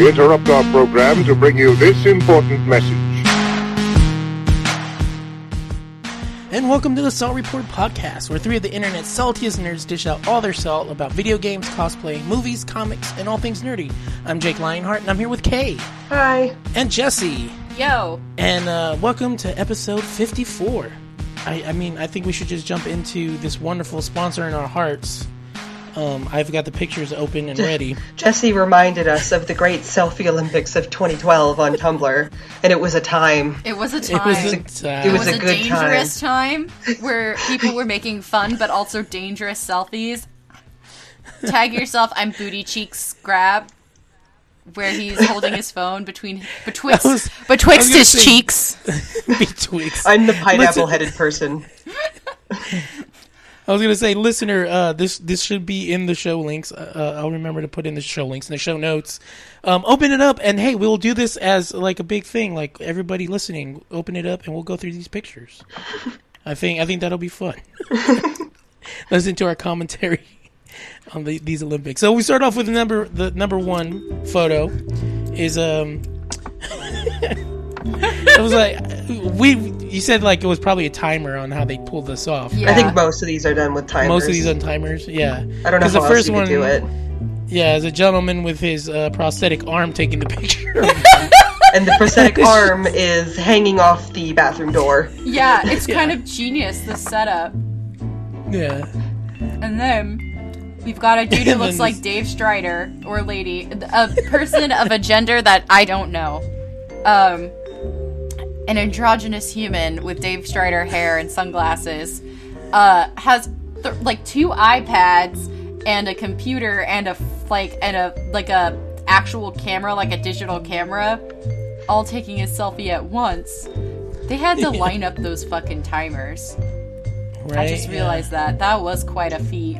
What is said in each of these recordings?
We interrupt our program to bring you this important message. And welcome to the Salt Report podcast, where three of the internet's saltiest nerds dish out all their salt about video games, cosplay, movies, comics, and all things nerdy. I'm Jake Lionheart, and I'm here with Kay Hi. and Jesse. Yo. And uh, welcome to episode 54. I, I mean, I think we should just jump into this wonderful sponsor in our hearts. Um, I've got the pictures open and ready. Jesse reminded us of the great selfie Olympics of 2012 on Tumblr, and it was a time. It was a It time. It was, it was a, a good dangerous time. where people were making fun but also dangerous selfies. Tag yourself, I'm booty cheeks grab. Where he's holding his phone between betwixt was- betwixt his say- cheeks. betwixt. I'm the pineapple headed person. I was gonna say, listener, uh, this this should be in the show links. Uh, I'll remember to put in the show links in the show notes. Um, open it up, and hey, we'll do this as like a big thing. Like everybody listening, open it up, and we'll go through these pictures. I think I think that'll be fun. Listen to our commentary on the, these Olympics. So we start off with the number the number one photo is um. it was like we. You said like it was probably a timer on how they pulled this off. Yeah. I think most of these are done with timers. Most of these on timers, yeah. I don't know 'Cause how the else first you one, could do it. Yeah, as a gentleman with his uh, prosthetic arm taking the picture. And the prosthetic arm is hanging off the bathroom door. Yeah, it's kind of genius the setup. yeah. And then we've got a dude who looks like Dave Strider or lady, a person of a gender that I don't know. Um, an androgynous human with Dave Strider hair and sunglasses uh, has th- like two iPads and a computer and a like and a like a actual camera, like a digital camera, all taking a selfie at once. They had to line up those fucking timers. Right. I just yeah. realized that that was quite a feat.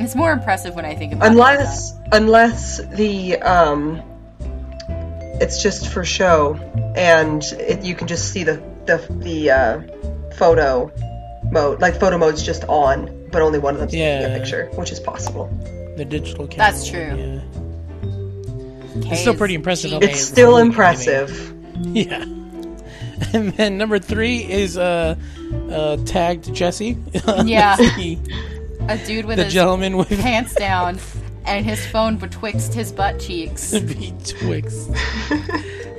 It's more impressive when I think about it. Unless unless the um it's just for show and it, you can just see the the the uh, photo mode like photo mode's just on but only one of them's taking a picture which is possible the digital camera. That's true. Yeah. It's still pretty impressive. it's still impressive. Yeah. And then number three is uh, uh, tagged Jesse. Yeah. A dude with the his gentleman with pants down and his phone betwixt his butt cheeks. betwixt.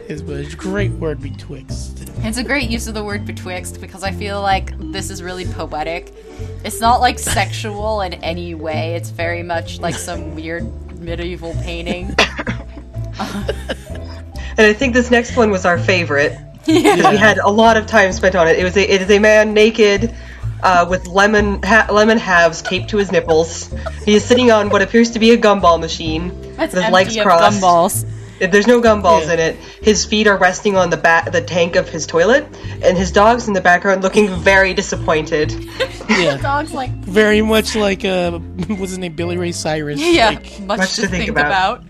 His but great word betwixt. It's a great use of the word betwixt because I feel like this is really poetic. It's not like sexual in any way. It's very much like some weird medieval painting. and I think this next one was our favorite because we had a lot of time spent on it it was a, it is a man naked uh, with lemon ha- lemon halves taped to his nipples he is sitting on what appears to be a gumball machine That's with his empty legs of crossed gumballs. There's no gumballs Yeah. in it. His feet are resting on the back, the tank of his toilet, and his dog's in the background looking very disappointed. Yeah. Dog's like, Very much like uh, what's his name, Billy Ray Cyrus. yeah, Like, much, to, think, about.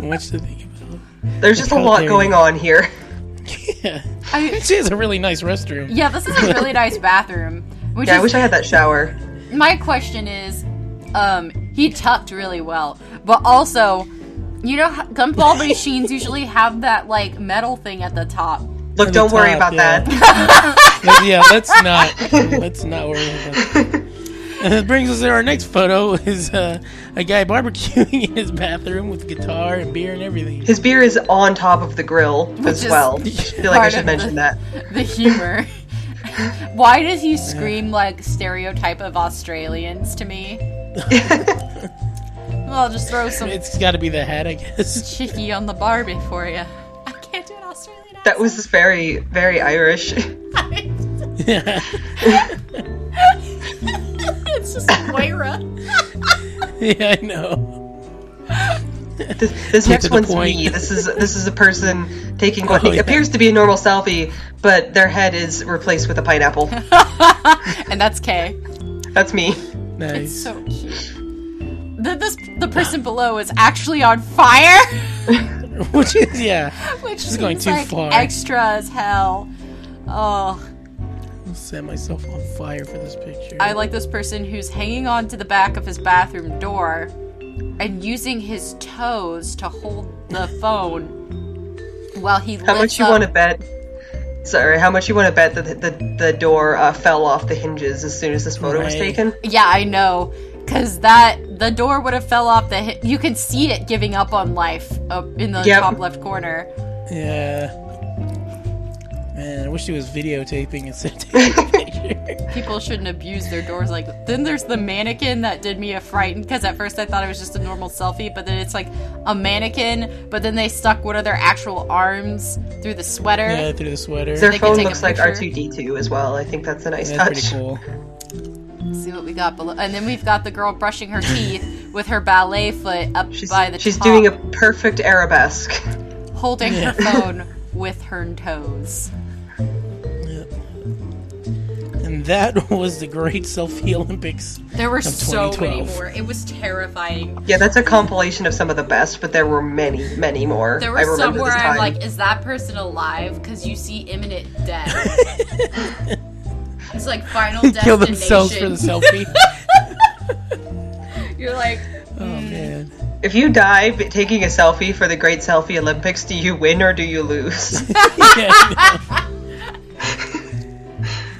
much to think about. There's just a lot going on here. Yeah. I, She has a really nice restroom. yeah, this is a really nice bathroom. Which Yeah, I wish I had that shower. my question is, um, he tucked really well, but also, you know, how- gumball machines usually have that like metal thing at the top. Look, don't worry about yeah. that. Let- yeah, let's not. let's not worry about that. And it brings us to our next photo is uh, a guy barbecuing in his bathroom with guitar and beer and everything. His beer is on top of the grill as well. I feel like I should mention the- that. The humor. Why does he scream like stereotype of Australians to me? well, I'll just throw some It's got to be the hat, I guess. chicky on the barbie for you. I can't do an Australian accent. That was very, very Irish. Yeah, it's just Moira. yeah, I know. This, this next one's point. me. This is this is a person taking what Oh, yeah. appears to be a normal selfie, but their head is replaced with a pineapple. And that's Kay. That's me. Nice. So cute. The, this, the person below is actually on fire, Which is yeah, which is going too like far. extra as hell. Oh, I'll set myself on fire for this picture. I like this person who's hanging on to the back of his bathroom door and using his toes to hold the phone while he How much lifts you up- want to bet? Sorry, how much you want to bet that the, the, the door uh, fell off the hinges as soon as this photo was taken? Yeah, I know. Cause that the door would have fell off the. Hi- you can see it giving up on life up in the Yep. top left corner. Yeah. Man, I wish he was videotaping instead of taking a picture. People shouldn't abuse their doors like. Then there's the mannequin that did me a frighten because at first I thought it was just a normal selfie, but then it's like a mannequin. But then they stuck one of their actual arms through the sweater. yeah, through the sweater. Their They could phone take a looks like picture. R2D2 as well. I think that's a nice That's touch. pretty cool. See what we got below, and then we've got the girl brushing her teeth with her ballet foot up She's, by the she's top, doing a perfect arabesque. holding Yeah. her phone with her toes. Yep. And that was the Great Selfie Olympics. There were Of so many more. It was terrifying. Yeah, that's a compilation of some of the best, but there were many, many more. There I were some remember where I'm like, is that person alive? Because you see imminent death. it's like final destination. Kill themselves for the selfie. You're like, oh hmm. man. if you die taking a selfie for the Great Selfie Olympics, do you win or do you lose? Yeah, I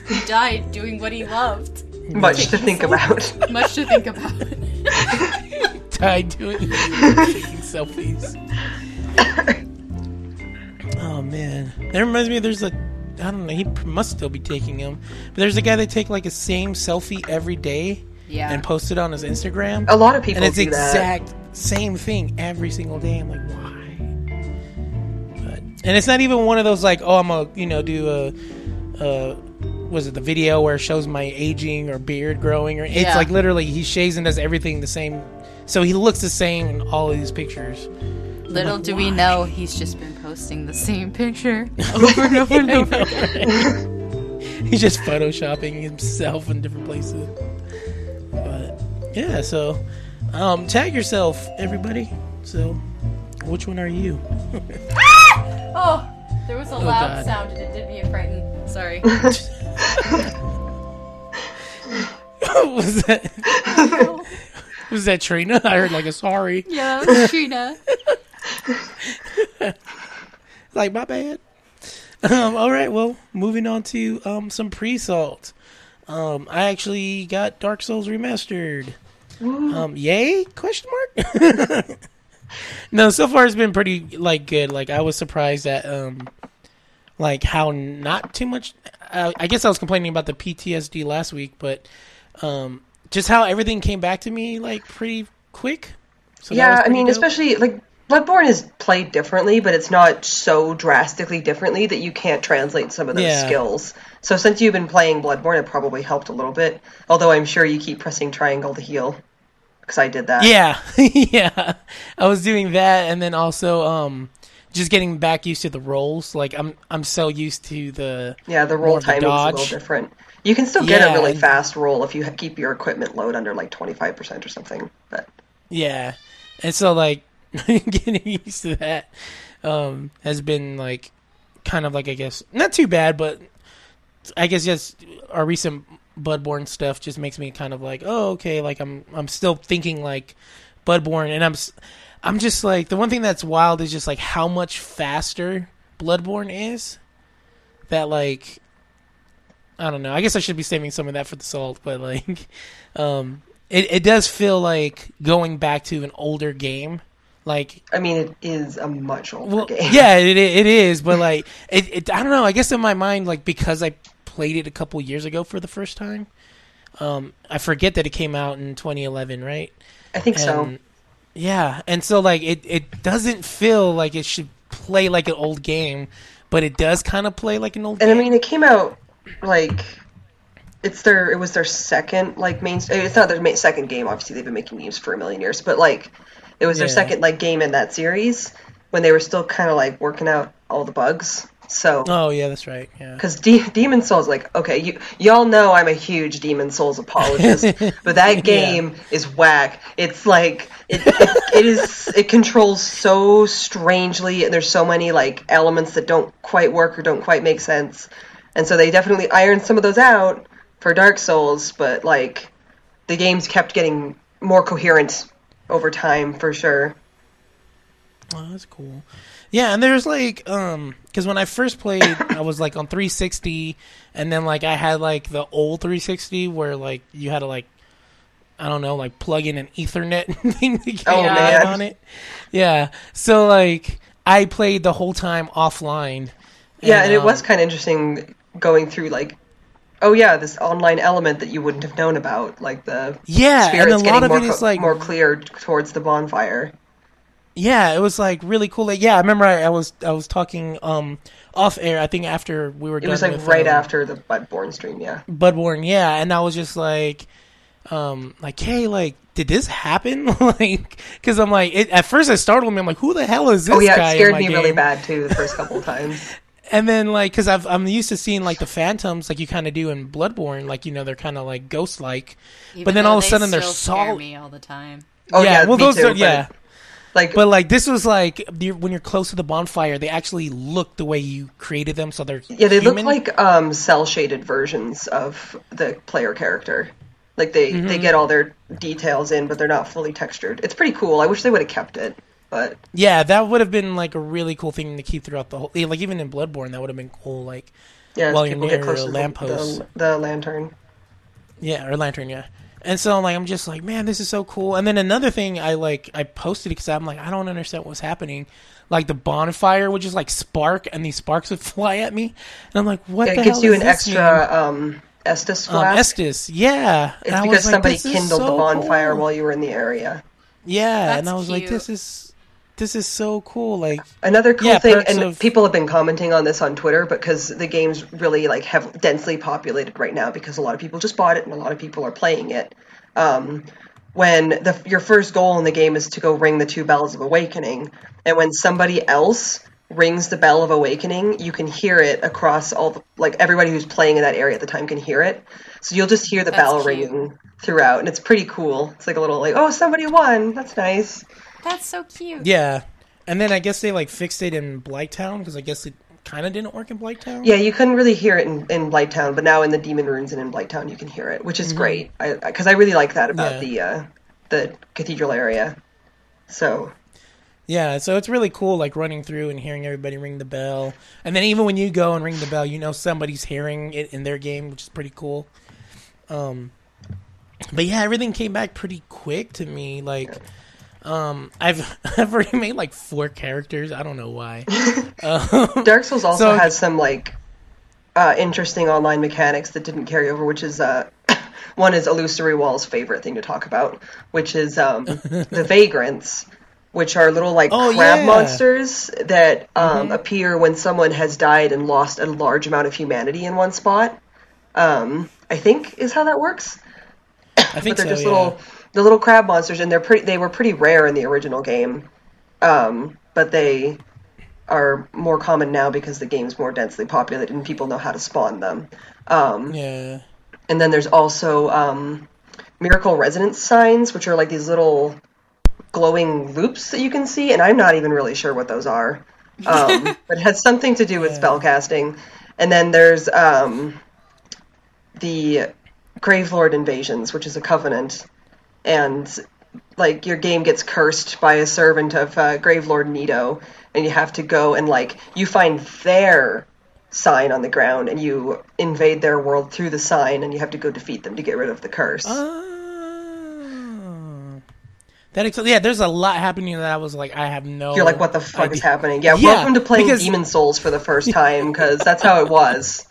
he died doing what he loved. Much to think about. Much to think about. Died doing taking selfies. Oh man, that reminds me. There's a, I don't know. He must still be taking them, but there's a guy that take like a same selfie every day Yeah. and post it on his Instagram. A lot of people and it's do exact same thing every single day. I'm like, why? And it's not even one of those like, oh, I'm gonna you know do a, uh, was it the video where it shows my aging or beard growing or it's Yeah. like literally he shaves and does everything the same, so he looks the same in all of these pictures. Little like, do we know, he's just been posting the same picture over and over and over. He's just photoshopping himself in different places. But yeah, so um, tag yourself, everybody. So, which one are you? Oh, there was a loud God. sound and it did me a frighten. Sorry. was that? was that Trina? I heard like a sorry. yeah, that was Trina. Like my bad. Um, all right, well, moving on to um, some pre-salt. Um, I actually got Dark Souls remastered. Um, yay? Question mark. No, so far it's been pretty like good. Like I was surprised at um, like how not too much. Uh, I guess I was complaining about the PTSD last week, but um, just how everything came back to me like pretty quick. So yeah, I mean, dope. especially like Bloodborne is played differently, but it's not so drastically differently that you can't translate some of those Yeah. skills. So since you've been playing Bloodborne, it probably helped a little bit. Although I'm sure you keep pressing triangle to heal, because I did that. Yeah, yeah. I was doing that, and then also um, just getting back used to the rolls. Like I'm, I'm so used to the Yeah, the roll timing is a little different. You can still get Yeah, a really and- fast roll if you keep your equipment load under like 25% or something. But yeah, and so like getting used to that um, has been like kind of like I guess not too bad, but I guess just our recent Bloodborne stuff just makes me kind of like, oh, okay, like I'm I'm still thinking like Bloodborne, and I'm I'm just like the one thing that's wild is just like how much faster Bloodborne is. That like I don't know. I guess I should be saving some of that for the salt, but like um it it does feel like going back to an older game. Like I mean, it is a much older well, game. yeah, it it is, but like it, it I don't know. I guess in my mind, like because I played it a couple years ago for the first time, um, I forget that it came out in 2011, right? I think so. Yeah, and so like it it doesn't feel like it should play like an old game, but it does kind of play like an old And I mean, it came out like it's their it was their second like main. It's not their main, second game. Obviously, they've been making games for a million years, but like it was their Yeah. second like game in that series when they were still kind of like working out all the bugs. So. oh yeah, that's right. Yeah. Because De- Demon Souls, like, okay, you y'all know I'm a huge Demon Souls apologist, but that game is whack. It's like it, it, it is it controls so strangely, and there's so many like elements that don't quite work or don't quite make sense, and so they definitely ironed some of those out for Dark Souls, but like the games kept getting more coherent over time for sure. Oh, that's cool. Yeah, and there's like um because when I first played, I was like on 360, and then like I had like the old 360 where like you had to like I don't know like plug in an Ethernet thing to get Oh, man. on it. Yeah, so like I played the whole time offline. Yeah, and it um, was kind of interesting going through like, oh yeah, this online element that you wouldn't have known about, like the Yeah, and a lot of it is like more clear towards the bonfire. Yeah, it was like really cool. Like, yeah, I remember I, I was I was talking um off air. I think after we were It done was like with, right um, after the Bloodborne stream, yeah. Budborn. Yeah, and I was just like, um, like, hey, like, did this happen? like, because I'm like, it, at first it startled me. I'm like, who the hell is this Oh yeah, guy? it scared my me really bad too the first couple of times. And then like, because I've I'm used to seeing like the phantoms, like you kind of do in Bloodborne, like you know they're kind of like ghost like. But then all of a sudden they're still solid- me all the time. Oh yeah, well those too, are but, yeah. Like But like this was like when you're close to the bonfire, they actually look the way you created them, so they're yeah, they human. look like um cell shaded versions of the player character. Like they Mm-hmm. they get all their details in, but they're not fully textured. It's pretty cool. I wish they would have kept it, but Yeah, that would have been like a really cool thing to keep throughout the whole. Like even in Bloodborne, that would have been cool. Like yeah, While you're near get close a to lamppost. the, the lantern. yeah, or lantern, yeah. And so like I'm just like, man, this is so cool. And then another thing, I like I posted because I'm like, I don't understand what's happening. Like the bonfire would just like spark, and these sparks would fly at me, and I'm like, what Yeah, the it gives hell you is an extra um Estus mean? um, flask. Estus, yeah. it's And I because was like, somebody this is kindled the bonfire cool. while you were in the area. Yeah, That's and I was like, this is this is so cool. Like, Another cool Yeah, thing, and of- people have been commenting on this on Twitter because the game's really like have densely populated right now because a lot of people just bought it and a lot of people are playing it. Um, when the your first goal in the game is to go ring the two bells of awakening, and when somebody else rings the bell of awakening, you can hear it across all the like everybody who's playing in that area at the time can hear it. So you'll just hear the That's bell cute. ringing throughout, and it's pretty cool. It's like a little like, oh, somebody won. That's nice. That's so cute. yeah. And then I guess they like fixed it in Blighttown because I guess it kind of didn't work in Blighttown. Yeah, you couldn't really hear it in, in Blighttown, but now in the Demon Ruins and in Blighttown you can hear it, which is great. I because I really like that about Mm-hmm. Yeah. the uh, the cathedral area. So Yeah, so it's really cool, like running through and hearing everybody ring the bell, and then even when you go and ring the bell, you know somebody's hearing it in their game, which is pretty cool. Um, but yeah, everything came back pretty quick to me. Like, um, I've I've already made like four characters. I don't know why. Dark Souls also So- has some like uh, interesting online mechanics that didn't carry over, which is uh, one is Illusory Wall's favorite thing to talk about, which is um, the vagrants. Which are little like Oh, crab yeah. monsters that um, appear when someone has died and lost a large amount of humanity in one spot. Um, I think is how that works. I think but they're so. just yeah. little the little crab monsters and they're pretty they were pretty rare in the original game. Um, but they are more common now because the game's more densely populated and people know how to spawn them. Um, Yeah. and then there's also um, miracle resonance signs which are like these little glowing loops that you can see and i'm not even really sure what those are. Um, but it has something to do with spellcasting. And then there's um, the Gravelord invasions, which is a covenant, and like your game gets cursed by a servant of uh, Gravelord Nito, and you have to go and like you find their sign on the ground, and you invade their world through the sign, and you have to go defeat them to get rid of the curse. Oh. That ex- yeah, there's a lot happening that I was like, I have no. You're like, what the fuck is happening? Yeah, Yeah, welcome to playing because- Demon Souls for the first time, because that's how it was.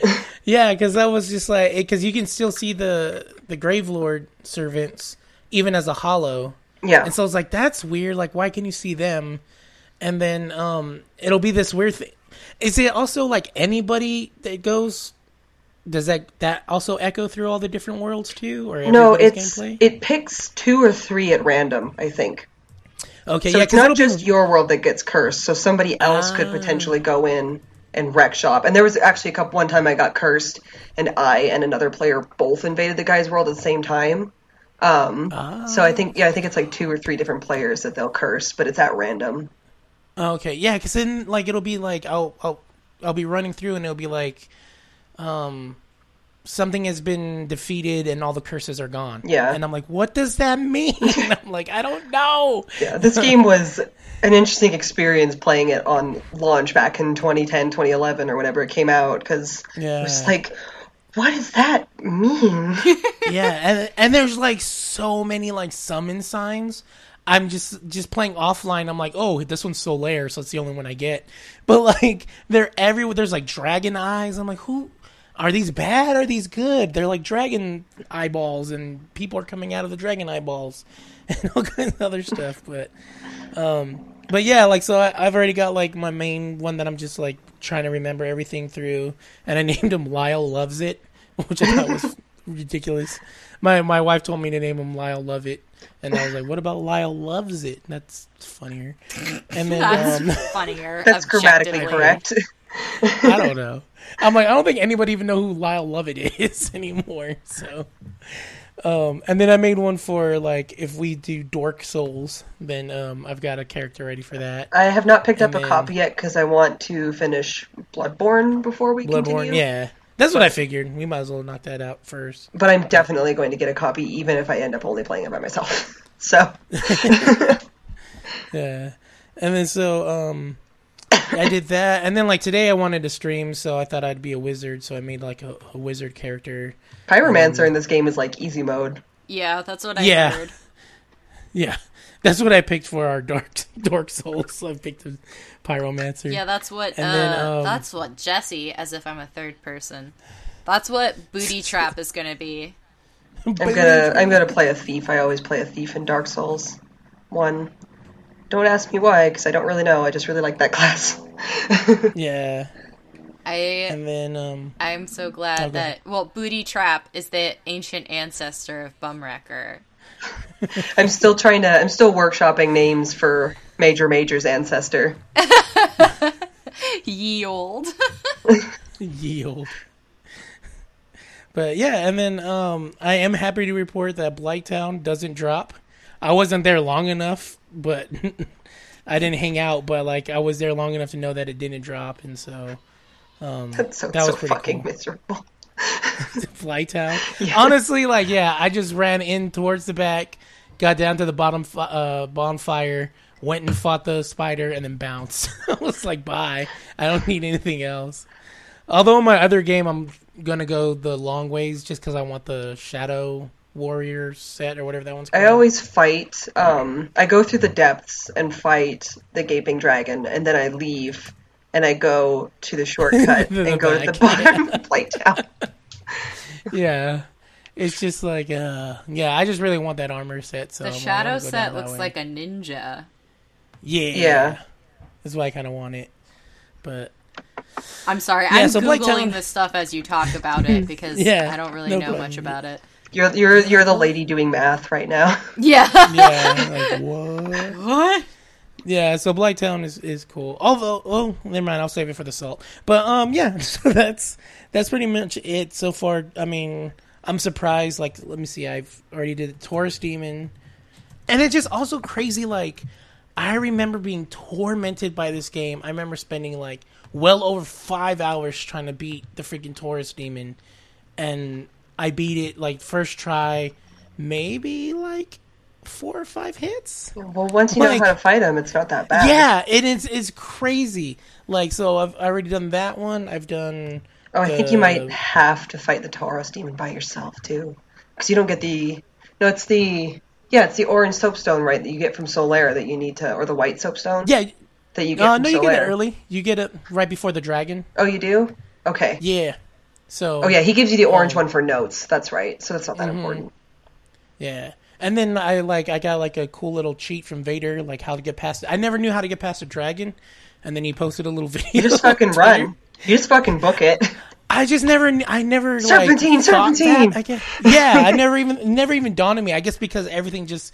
Yeah, because that was just like because you can still see the the Gravelord servants even as a hollow, Yeah. and so it's like that's weird. Like, why can you see them? And then um, it'll be this weird thing. Is it also like anybody that goes? Does that that also echo through all the different worlds too, or no, it's gameplay? it picks two or three at random, I think. okay, So yeah, it's not just be your world that gets cursed. So somebody else could Ah. potentially go in and wreck shop. And there was actually a couple one time I got cursed, and I and another player both invaded the guy's world at the same time. Um, So I think yeah, I think it's like two or three different players that they'll curse, but it's at random. Okay, yeah, because then like it'll be like I'll I'll I'll be running through and it'll be like, um, something has been defeated and all the curses are gone. Yeah. And I'm like, what does that mean? I'm like, I don't know. Yeah, this game was an interesting experience playing it on launch back in 2010, 2011, or whenever it came out, because Yeah. it was like, what does that mean? yeah, and and there's like so many like summon signs. I'm just just playing offline. I'm like, oh, this one's Solaire, so it's the only one I get. But like, they're everywhere. There's like dragon eyes. I'm like, who are these bad? Are these good? They're like dragon eyeballs, and people are coming out of the dragon eyeballs, and all kinds of other stuff. But, um, but yeah, like so, I, I've already got like my main one that I'm just like trying to remember everything through, and I named him Lyle Loves It, which I thought was ridiculous. My my wife told me to name him Lyle Love It, and I was like, "What about Lyle Loves It?" That's funnier. And then That's um, funnier. That's grammatically correct. I don't know. I'm like, I don't think anybody even know who Lyle Lovett is anymore. So, um, and then I made one for like if we do Dork Souls, then um, I've got a character ready for that. I have not picked And up a copy yet because I want to finish Bloodborne before we Bloodborne, continue. yeah, that's what I figured. We might as well knock that out first. But I'm definitely going to get a copy, even if I end up only playing it by myself. So, Yeah, and then so um, I did that, and then like today I wanted to stream, so I thought I'd be a wizard, so I made like a, a wizard character. Pyromancer in this game is like easy mode. Yeah, that's what I Yeah. heard. Yeah, that's what I picked for our Dark Dork Souls. So I picked a pyromancer. Yeah, that's what. And uh, then, um, that's what Jesse, as if I'm a third person. That's what booty trap is gonna be. I'm gonna I'm gonna play a thief. I always play a thief in Dark Souls one. Don't ask me why, because I don't really know. I just really like that class. Yeah, I and then um, I'm so glad Oh, go that well, booty trap is the ancient ancestor of Bumwrecker. I'm still trying to. I'm still workshopping names for Major Major's ancestor. Ye old. Ye old. But yeah, and then um, I am happy to report that Blighttown doesn't drop. I wasn't there long enough, but I didn't hang out. But like I was there long enough to know that it didn't drop, and so um, That sounds that was so pretty fucking cool. miserable. Flytown. Honestly, like yeah, I just ran in towards the back, got down to the bottom uh, bonfire, went and fought the spider, and then bounced. I was like, bye. I don't need anything else. Although in my other game, I'm gonna go the long ways just because I want the Shadow Warrior set or whatever that one's called. I always fight. Um, I go through the depths and fight the gaping dragon, and then I leave and I go to the shortcut To the and go to the back, bottom of Blighttown. yeah. It's just like, uh, yeah, I just really want that armor set. So The I'm shadow go set looks way. like a ninja. yeah, Yeah. That's why I kind of want it, but I'm sorry, Yeah, I'm so googling Blighttown- this stuff as you talk about it because Yeah, I don't really no know problem. much about it. You're you're you're the lady doing math right now. Yeah. yeah, like what? what? Yeah, so Blighttown is is cool. Although, oh, never mind. I'll save it for the salt. But um, yeah. So that's that's pretty much it so far. I mean, I'm surprised. Like, let me see. I've already did the Taurus Demon, and it's just also crazy. Like, I remember being tormented by this game. I remember spending like well over five hours trying to beat the freaking Taurus Demon, and I beat it like first try, maybe like four or five hits. Well, once you know how to fight him, it's not that bad. Yeah, it is. It's crazy. Like, so I've already done that one. I've done. Oh, I think you might have to fight the Taurus demon by yourself too, because you don't get the. No, it's the. Yeah, it's the orange soapstone, right? That you get from Solaire that you need to, or the white soapstone Yeah. that you get Uh, no, you Solaire. get it early. You get it right before the dragon. Oh, you do? Okay. Yeah. So. Oh yeah, he gives you the orange Um, one for notes. That's right. So that's not that important. Yeah. And then I like I got like a cool little cheat from Vader, like how to get past. I never knew how to get past a dragon, and then he posted a little video. You just fucking run. You just fucking book it. I just never, I never Serpentine, like, serpentine! That, I guess, yeah, I never even, never even dawned on me. I guess because everything just,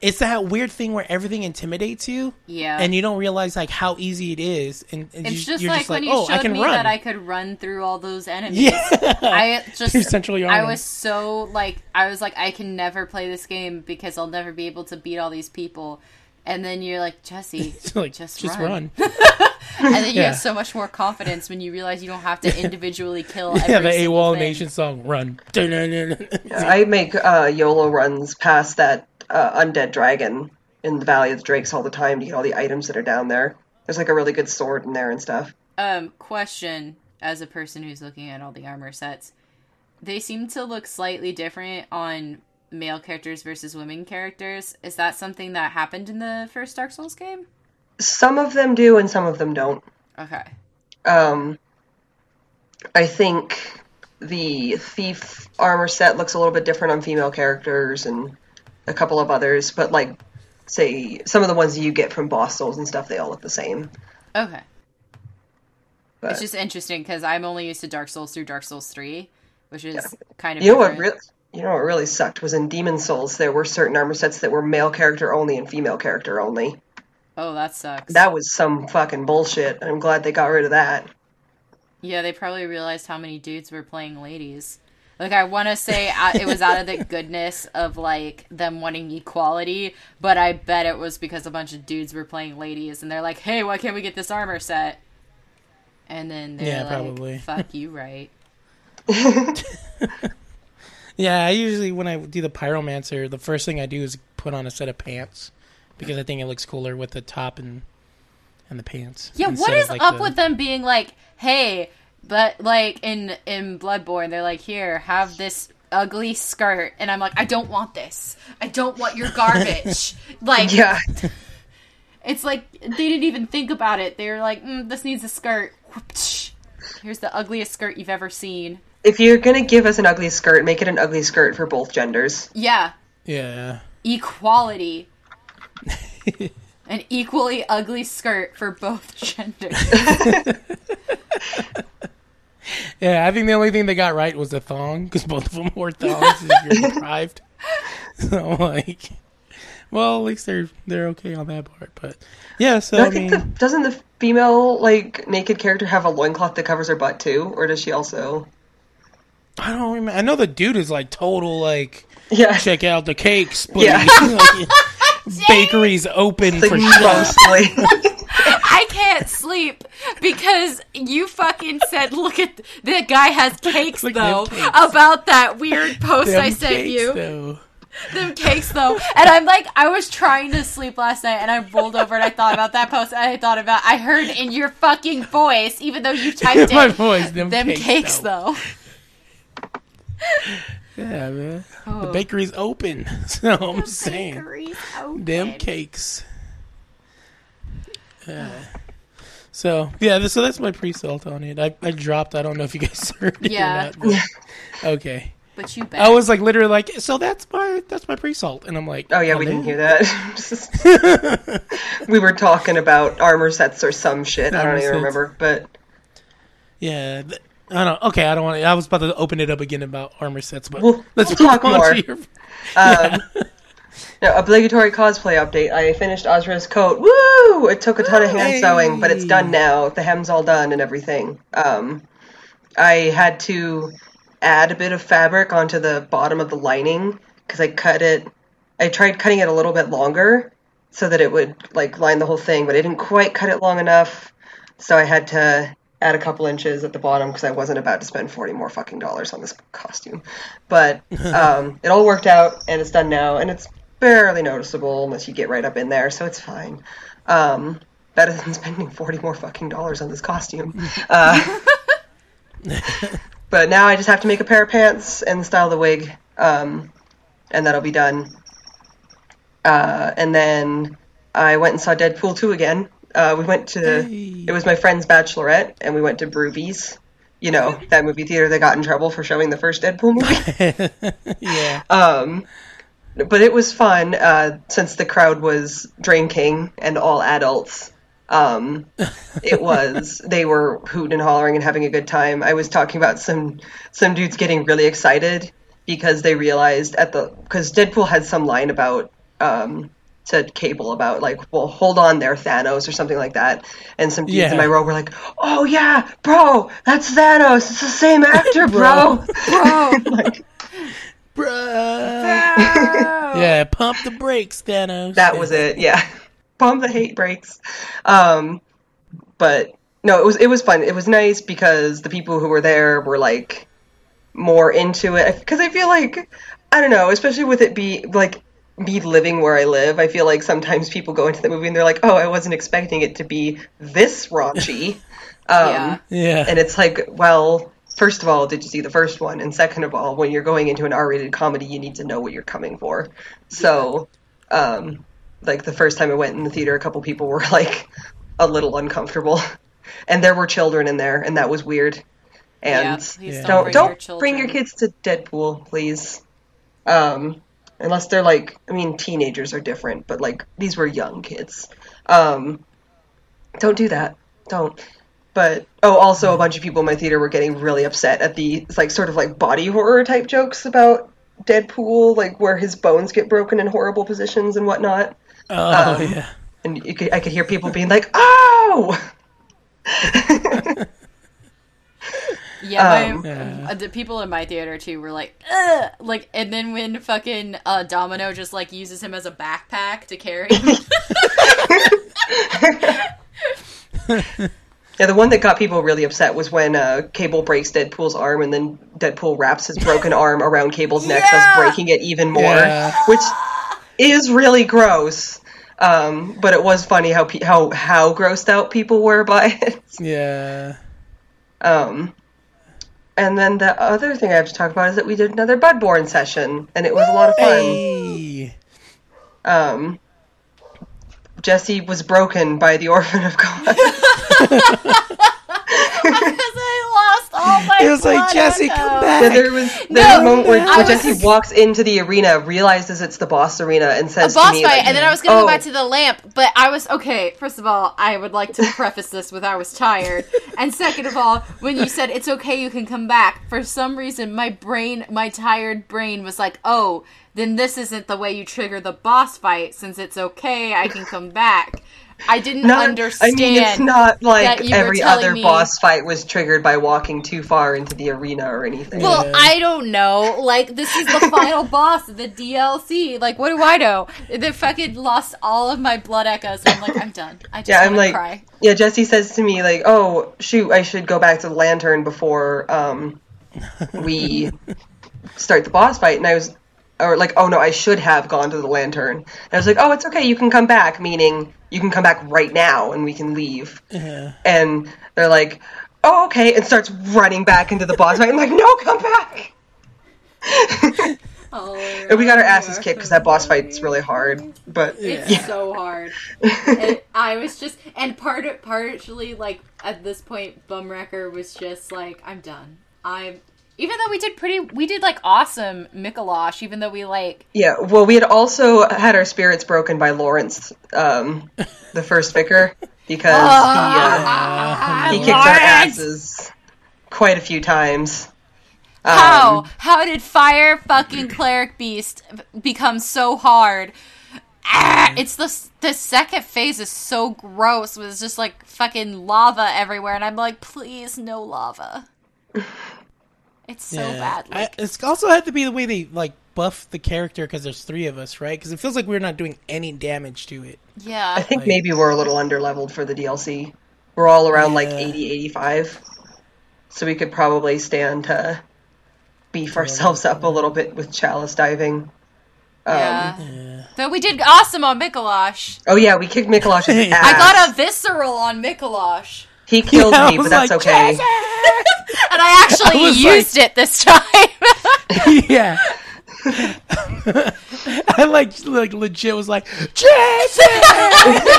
it's that weird thing where everything intimidates you, Yeah. and you don't realize like how easy it is, and, and It's you, just you're like just when like, you oh, showed I can me run. that I could run through all those enemies. yeah, I just Through Central I was so like I was like I can never play this game because I'll never be able to beat all these people. And then you're like Jesse, like just, just run. run. and then you Yeah. have so much more confidence when you realize you don't have to individually kill. Every yeah, the single AWOL thing. Nation song, run. I make uh, YOLO runs past that uh, undead dragon in the Valley of the Drakes all the time to get all the items that are down there. There's like a really good sword in there and stuff. Um, question: As a person who's looking at all the armor sets, they seem to look slightly different on male characters versus women characters. Is that something that happened in the first Dark Souls game? Some of them do and some of them don't. Okay. Um, I think the thief armor set looks a little bit different on female characters and a couple of others, but like say some of the ones you get from boss souls and stuff, they all look the same. Okay. But It's just interesting because I'm only used to Dark Souls through Dark Souls three, which is kind of you know what really you know what really sucked was in Demon Souls there were certain armor sets that were male character only and female character only. Oh, that sucks. That was some fucking bullshit. I'm glad they got rid of that. Yeah, they probably realized how many dudes were playing ladies. Like, I want to say uh, it was out of the goodness of, like, them wanting equality, but I bet it was because a bunch of dudes were playing ladies, and they're like, hey, why can't we get this armor set? And then they're Yeah, like, probably. fuck you, right? Yeah, I usually when I do the pyromancer, the first thing I do is put on a set of pants because I think it looks cooler with the top and and the pants. Yeah, what is like, up the- with them being like, hey, but, like, in, in Bloodborne, they're like, here, have this ugly skirt. And I'm like, I don't want this. I don't want your garbage. like, Yeah. It's like they didn't even think about it. They were like, mm, "This needs a skirt." Whoopsh. Here's the ugliest skirt you've ever seen. If you're gonna give us an ugly skirt, make it an ugly skirt for both genders. Yeah, Yeah. equality. An equally ugly skirt for both genders. Yeah, I think the only thing they got right was the thong because both of them wore thongs if you're deprived. So like, well, at least they're they're okay on that part. But yeah, so I I think mean, the, doesn't the female like naked character have a loincloth that covers her butt too, or does she also? I don't remember. I know the dude is like total like Yeah, check out the cakes, please. Yeah. Like, bakery's open for sure. mostly. I can't sleep because you fucking said, "Look at the guy has cakes Look, though." cakes. About that weird post Them I sent cakes, you. though. them cakes though. And I'm like, I was trying to sleep last night and I rolled over and I thought about that post and I thought about, I heard in your fucking voice, even though you typed My it, voice, them, them cakes, cakes, though. though. Yeah, man. The Oh. bakery's open, so I'm saying Bakery's open. them cakes. Yeah. So yeah, th- so that's my pre-salt on it. I, I dropped. I don't know if you guys heard it Yeah. or not. But, okay. But you bet. I was like literally like, so that's my that's my pre-salt, and I'm like, Oh yeah, we hello? didn't hear that. we were talking about armor sets or some shit. I don't even sets. remember, but Yeah, th- I don't. Okay, I don't want. To. I was about to open it up again about armor sets, but We'll- let's we'll talk more. your. um, no, obligatory cosplay update. I finished Ozra's coat. Woo! It took a ton of hand sewing, but it's done now. The hem's all done and everything. Um, I had to add a bit of fabric onto the bottom of the lining because I cut it. I tried cutting it a little bit longer so that it would like line the whole thing, but I didn't quite cut it long enough. So I had to add a couple inches at the bottom because I wasn't about to spend forty more fucking dollars on this costume. But um, it all worked out and it's done now, and it's barely noticeable unless you get right up in there, so it's fine. Um, better than spending forty more fucking dollars on this costume. Uh, but now I just have to make a pair of pants and style the wig, um, and that'll be done. Uh, and then I went and saw Deadpool 2 again. Uh, we went to, Hey. it was my friend's bachelorette, and we went to Brewvies. You know, that movie theater that got in trouble for showing the first Deadpool movie. yeah. Um, but it was fun uh, since the crowd was drinking and all adults. Um, it was they were hooting and hollering and having a good time. I was talking about some some dudes getting really excited because they realized at the because Deadpool had some line about um, said Cable about like well hold on there Thanos or something like that, and some dudes Yeah. in my row were like oh yeah bro that's Thanos it's the same actor bro Bro. like Bruh. Yeah, pump the brakes, Thanos. That was it. Yeah. Pump the hate brakes. Um, but no, it was it was fun. It was nice because the people who were there were like more into it because I feel like I don't know, especially with it be like me living where I live. I feel like sometimes people go into the movie and they're like, "Oh, I wasn't expecting it to be this raunchy," um, Yeah. Yeah. and it's like, well. First of all, did you see the first one? And second of all, when you're going into an R-rated comedy, you need to know what you're coming for. So, um, like the first time I went in the theater, a couple people were like a little uncomfortable, and there were children in there, and that was weird. And Yeah. don't bring don't your bring your kids to Deadpool, please. Um, unless they're like, I mean, teenagers are different, but like these were young kids. Um, don't do that. Don't. But oh, also a bunch of people in my theater were getting really upset at the like sort of like body horror type jokes about Deadpool, like where his bones get broken in horrible positions and whatnot. oh um, yeah. And you could, I could hear people being like, "Oh!" Yeah, Um, my, Yeah. uh, the people in my theater too were like, Ugh! like, and then when fucking uh, Domino just like uses him as a backpack to carry. Yeah, the one that got people really upset was when uh, Cable breaks Deadpool's arm, and then Deadpool wraps his broken arm around Cable's neck, Yeah! thus breaking it even more, Yeah. which is really gross. Um, but it was funny how pe- how how grossed out people were by it. Yeah. Um, and then the other thing I have to talk about is that we did another Budborn session, and it was a lot of fun. Hey. Um, Jesse was broken by the Orphan of Kos. Because I lost all my. It was like, "Jesse, echo." come back." Yeah, there was there's No, a moment where, I where was- Jesse walks into the arena, realizes it's the boss arena, and A says boss to me, fight, like, and then I was gonna "Oh, go back oh. to the lamp, but I was okay. First of all, I would like to preface this with I was tired, and second of all, when you said it's okay, you can come back. For some reason, my brain, my tired brain, was like, "Oh, then this isn't the way you trigger the boss fight. Since it's okay, I can come back." I didn't not, understand. I mean, it's not that like you every telling other me- boss fight was triggered by walking too far into the arena or anything. Well, Yeah. I don't know. Like, this is the final boss of the DLC. Like, what do I know? They fucking lost all of my blood echoes. I'm like, I'm done. I just yeah, I'm like, cry. yeah. Jesse says to me like, "Oh, shoot, I should go back to the lantern before um we start the boss fight." And I was, or like, "Oh no, I should have gone to the lantern." And I was like, "Oh, it's okay. You can come back." Meaning, you can come back right now, and we can leave. Yeah. And they're like, "Oh, okay," and starts running back into the boss fight. I'm like, "No, come back!" Oh, And we got our asses kicked because that boss fight's really hard. But It's so hard. and I was just, and part partially like at this point, Bumwrecker was just like, I'm done. I'm. Even though we did pretty, we did like awesome Micolash. Even though we like, Yeah, well, we had also had our spirits broken by Lawrence, um, the first vicar, because he, uh, he kicked our asses quite a few times. Um, How? How did Fire fucking Cleric Beast become so hard? Ah, it's the the second phase is so gross. It was just like fucking lava everywhere, and I'm like, please, no lava. It's so Yeah. bad. I, it's also had to be the way they like buff the character because there's three of us, right? Because it feels like we're not doing any damage to it. yeah, I think Like- maybe we're a little underleveled for the DLC. We're all around like Yeah. 80, 85. So we could probably stand to beef ourselves up a little bit with chalice diving. Um, yeah. Yeah. But we did awesome on Micolash. Oh yeah, we kicked Micolash's ass. I got a visceral on Micolash. He killed Yeah, me, but that's like, okay. And I actually I was used it this time. yeah. I like like legit was like Jason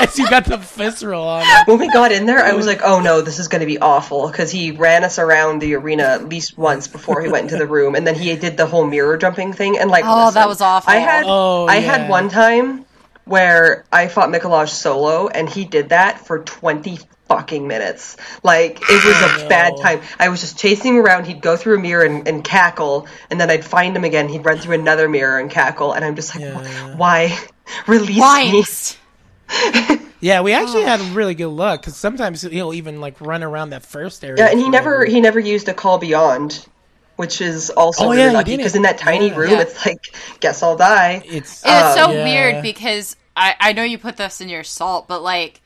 as you got the visceral on. him. When we got in there, I was like, "Oh no, this is going to be awful," because he ran us around the arena at least once before he went into the room, and then he did the whole mirror jumping thing. And like, Oh, that was awful. I had, Oh, I yeah. had one time where I fought Micolash solo, and he did that for twenty fucking minutes. Like it was a No. bad time. I was just chasing him around. He'd go through a mirror and, and cackle, and then I'd find him again. He'd run through another mirror and cackle, and I'm just like, Yeah. "Why? Release me!" Yeah, we Oh. actually had really good luck because sometimes he'll even like run around that first area. Yeah, and he never whatever- he never used a call beyond, which is also Oh, really yeah, lucky because in that tiny Yeah. room, Yeah. it's like, guess I'll die. It's And it's so uh, yeah. weird because I, I know you put this in your salt, but like,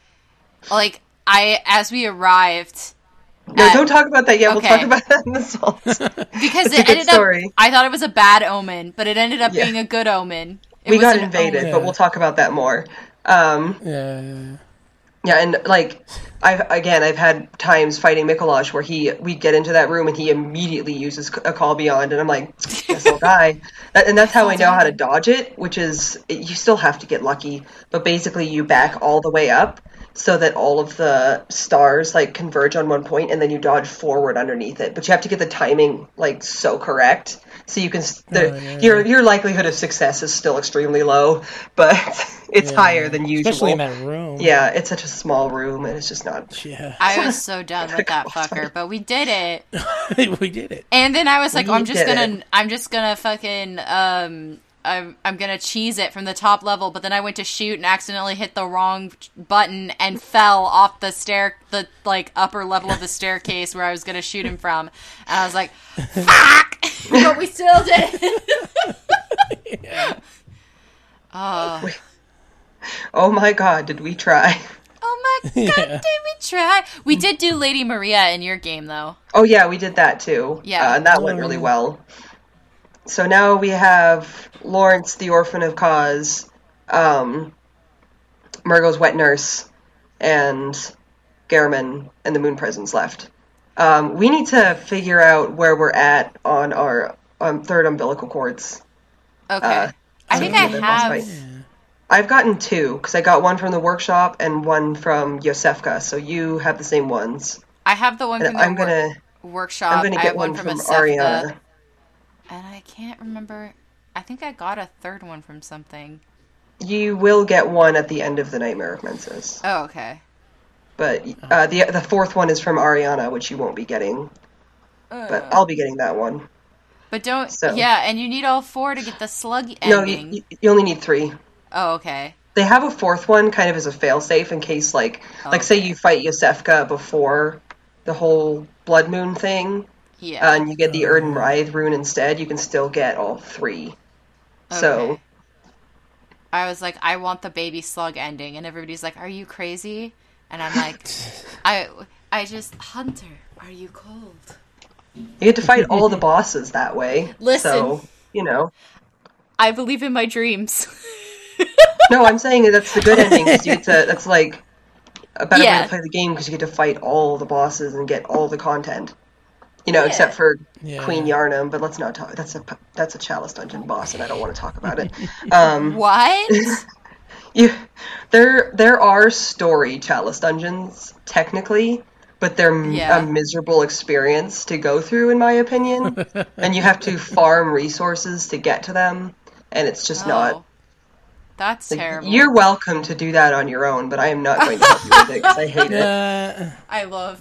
like I as we arrived No, Uh, don't talk about that yet. We'll talk about that in the salt. because It's a it good ended story. up. I thought it was a bad omen, but it ended up Yeah. being a good omen. It we was got invaded, omen. but we'll talk about that more. Um, Yeah. yeah, yeah. and like I again, I've had times fighting Micolash where he we get into that room and he immediately uses a call beyond, and I'm like, guess I'll die. And that's how I know how to dodge it, which is you still have to get lucky, but basically you back all the way up so that all of the stars like converge on one point, and then you dodge forward underneath it. But you have to get the timing like so correct. So you can, the, Oh, yeah, your your likelihood of success is still extremely low, but it's higher than usual. Especially in that room. Yeah, it's such a small room, and it's just not. Yeah. I was so done with that fucker, fight. but we did it. we did it. And then I was like, We I'm just gonna, it. I'm just gonna fucking, um, I'm, I'm gonna cheese it from the top level. But then I went to shoot and accidentally hit the wrong button and fell off the stair, the like upper level of the staircase where I was gonna shoot him from. And I was like, fuck! but we still did. it. Oh, Oh my god, did we try? oh my god! Yeah. Did we try? We did do Lady Maria in your game though. Oh yeah, we did that too. Yeah. uh, and that went really well. So now we have Lawrence, the orphan of Kos, um, Mergo's wet nurse, and Gehrman and the Moon Presence left. Um, we need to figure out where we're at on our um, third umbilical cords. Okay. Uh, I think I have. I've gotten two because I got one from the workshop and one from Yosefka. So you have the same ones. I have the one from And the I'm wor- gonna workshop. I'm gonna get one, one from, from Arianna. And I can't remember. I think I got a third one from something. You will get one at the end of the Nightmare of Mensis, Oh, okay. but uh, the the fourth one is from Arianna, which you won't be getting. But I'll be getting that one. But don't. So- Yeah, and you need all four to get the slug No, ending. you, you only need three. Oh, okay. They have a fourth one kind of as a failsafe in case, like, like say you fight Yosefka before the whole Blood Moon thing, Yeah. and you get the Oedon mm-hmm. Writhe rune instead. You can still get all three. So I was like, I want the baby slug ending, and everybody's like, Are you crazy? And I'm like, I, I just Hunter. Are you cold? you get to fight all the bosses that way. Listen. So you know. I believe in my dreams. No, I'm saying that that's the good ending because you get to. That's like a better way to play the game because you get to fight all the bosses and get all the content. You know, Yeah. except for Yeah. Queen Yharnam, but let's not talk. That's a that's a Chalice Dungeon boss, and I don't want to talk about it. Um, what? you, there there are story Chalice Dungeons technically, but they're Yeah. a miserable experience to go through, in my opinion. and you have to farm resources to get to them, and it's just not. Oh, that's terrible. You're welcome to do that on your own, but I am not going to help you with it because I hate it. Uh, I love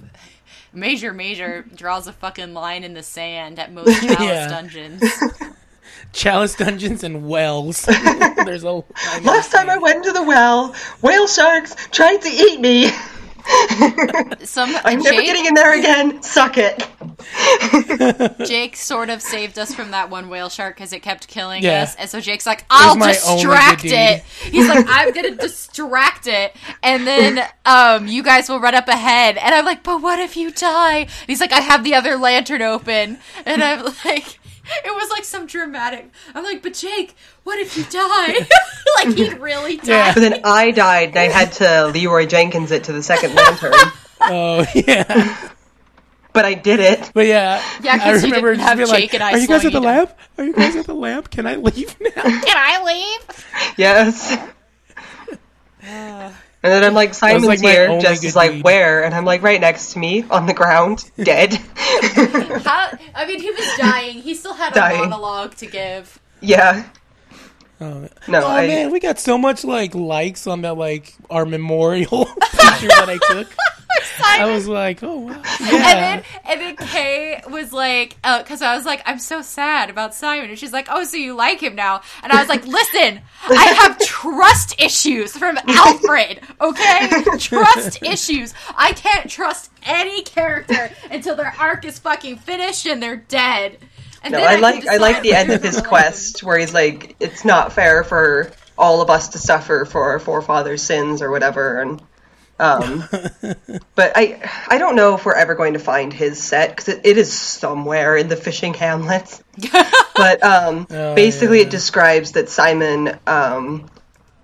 Major Major draws a fucking line in the sand at most Chalice Yeah. dungeons. Chalice Dungeons and Wells. There's a Last time I went into the well, whale sharks tried to eat me. Some I'm never Jake, getting in there again. Suck it. Jake sort of saved us from that one whale shark because it kept killing Yeah. us, and so Jake's like, "I'll distract it." He's like, "I'm gonna distract it, and then um, you guys will run up ahead." And I'm like, "But what if you die?" And he's like, "I have the other lantern open," and I'm like. It was like some dramatic. I'm like, but Jake, what if you die? like he'd really die. Yeah. But then I died and I had to Leeroy Jenkins it to the second lantern. Oh yeah, but I did it. but yeah. Yeah, I 'cause you remember didn't just being Jake like, and I "Are you guys at the you down." lab? Are you guys at the lab? Can I leave now?" Can I leave? Yes. Ah. And then I'm like, Simon's like here. only Jess good is like, deed. where? And I'm like, right next to me on the ground, dead. How, I mean, he was dying. He still had a monologue to give. yeah. Oh, No, oh I. man, we got so much like likes on that like our memorial picture that I took. I was like, oh wow, And then, and then Kay was like, oh, because I was like, I'm so sad about Simon, and she's like, oh, so you like him now? And I was like, listen, I have trust issues from Alfred. Okay, trust issues. I can't trust any character until their arc is fucking finished and they're dead. And No, then I like I like the end of his quest where he's like, it's not fair for all of us to suffer for our forefathers' sins or whatever, and Um, but I I don't know if we're ever going to find his set because it, it is somewhere in the fishing hamlets. but um, Oh, basically, yeah. it describes that Simon, um,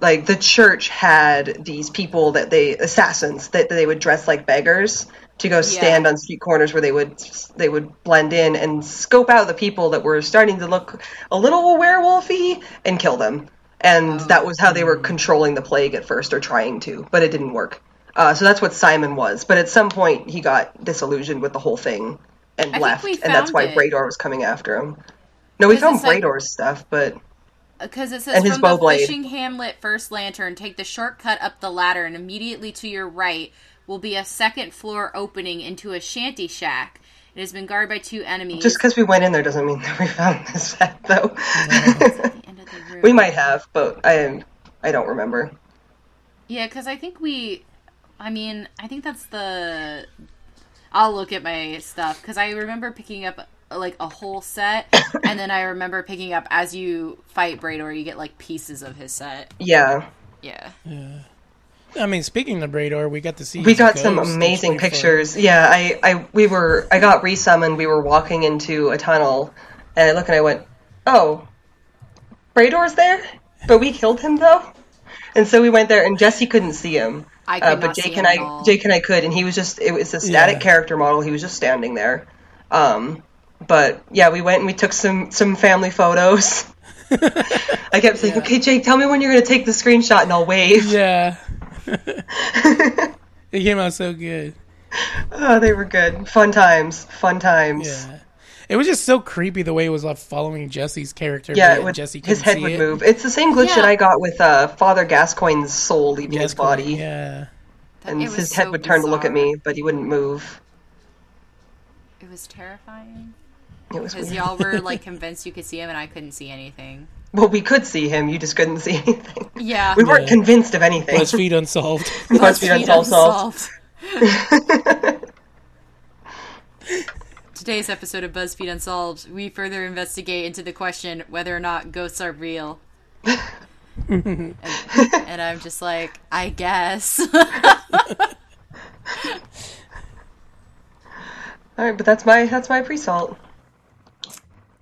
like the church had these people that they assassins that they would dress like beggars to go stand on street corners where they would they would blend in and scope out the people that were starting to look a little werewolfy and kill them. And that was how they were controlling the plague at first, or trying to, but it didn't work. Uh, so that's what Simon was. But at some point, he got disillusioned with the whole thing and think left, and that's why it. Brador was coming after him. No, we found like- Brador's stuff, but Because it says And his from the blade. fishing hamlet first lantern, take the shortcut up the ladder, and immediately to your right will be a second floor opening into a shanty shack. It has been guarded by two enemies. just because we went in there doesn't mean that we found this set, though. at the end of the room. we might have, but I I don't remember. Yeah, because I think we. I mean, I think that's the. I'll look at my stuff because I remember picking up like a whole set, and then I remember picking up as you fight Brador, you get like pieces of his set. Yeah. Yeah, Yeah. I mean, speaking of Brador, we got to see. we his got some ghost. That's amazing pictures. Yeah, I, I we were I got resummoned. We were walking into a tunnel, and I look and I went, "Oh, Brador's there," but we killed him though. And so we went there, and Jesse couldn't see him. I Uh, but not see Jake him and at I, all. Jake and I could, and he was just it was a static Yeah. character model. He was just standing there. Um, but yeah, we went and we took some some family photos. I kept saying, "Okay, Jake, tell me when you're going to take the screenshot, and I'll wave." Yeah. It came out so good. Oh, they were good, fun times, fun times. Yeah. It was just so creepy the way it was like following Jesse's character. Yeah, but with Jesse his head see would it. move. It's the same glitch Yeah. that I got with uh, Father Gascoigne's soul leaving his body, Yeah. and It was his head so would turn to look at me, but he wouldn't move. It was terrifying It was because y'all were like convinced you could see him, and I couldn't see anything. Well, we could see him. You just couldn't see anything. Yeah. We weren't Yeah. convinced of anything. BuzzFeed unsolved. BuzzFeed Unsolved. Today's episode of BuzzFeed Unsolved, we further investigate into the question whether or not ghosts are real. and, and I'm just like, I guess. All right, but that's my that's my pre-salt.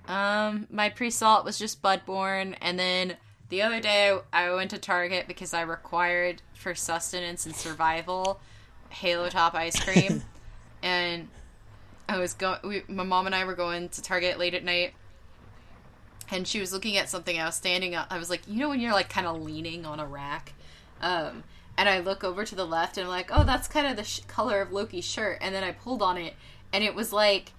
Um, my pre-salt was just Bloodborne, and then the other day I went to Target because I required for sustenance and survival Halo Top ice cream, and I was going. My mom and I were going to Target late at night, and she was looking at something. I was standing up. I was like, you know, when you're like kind of leaning on a rack, um, and I look over to the left, and I'm like, oh, that's kind of the sh- color of Loki's shirt, and then I pulled on it, and it was like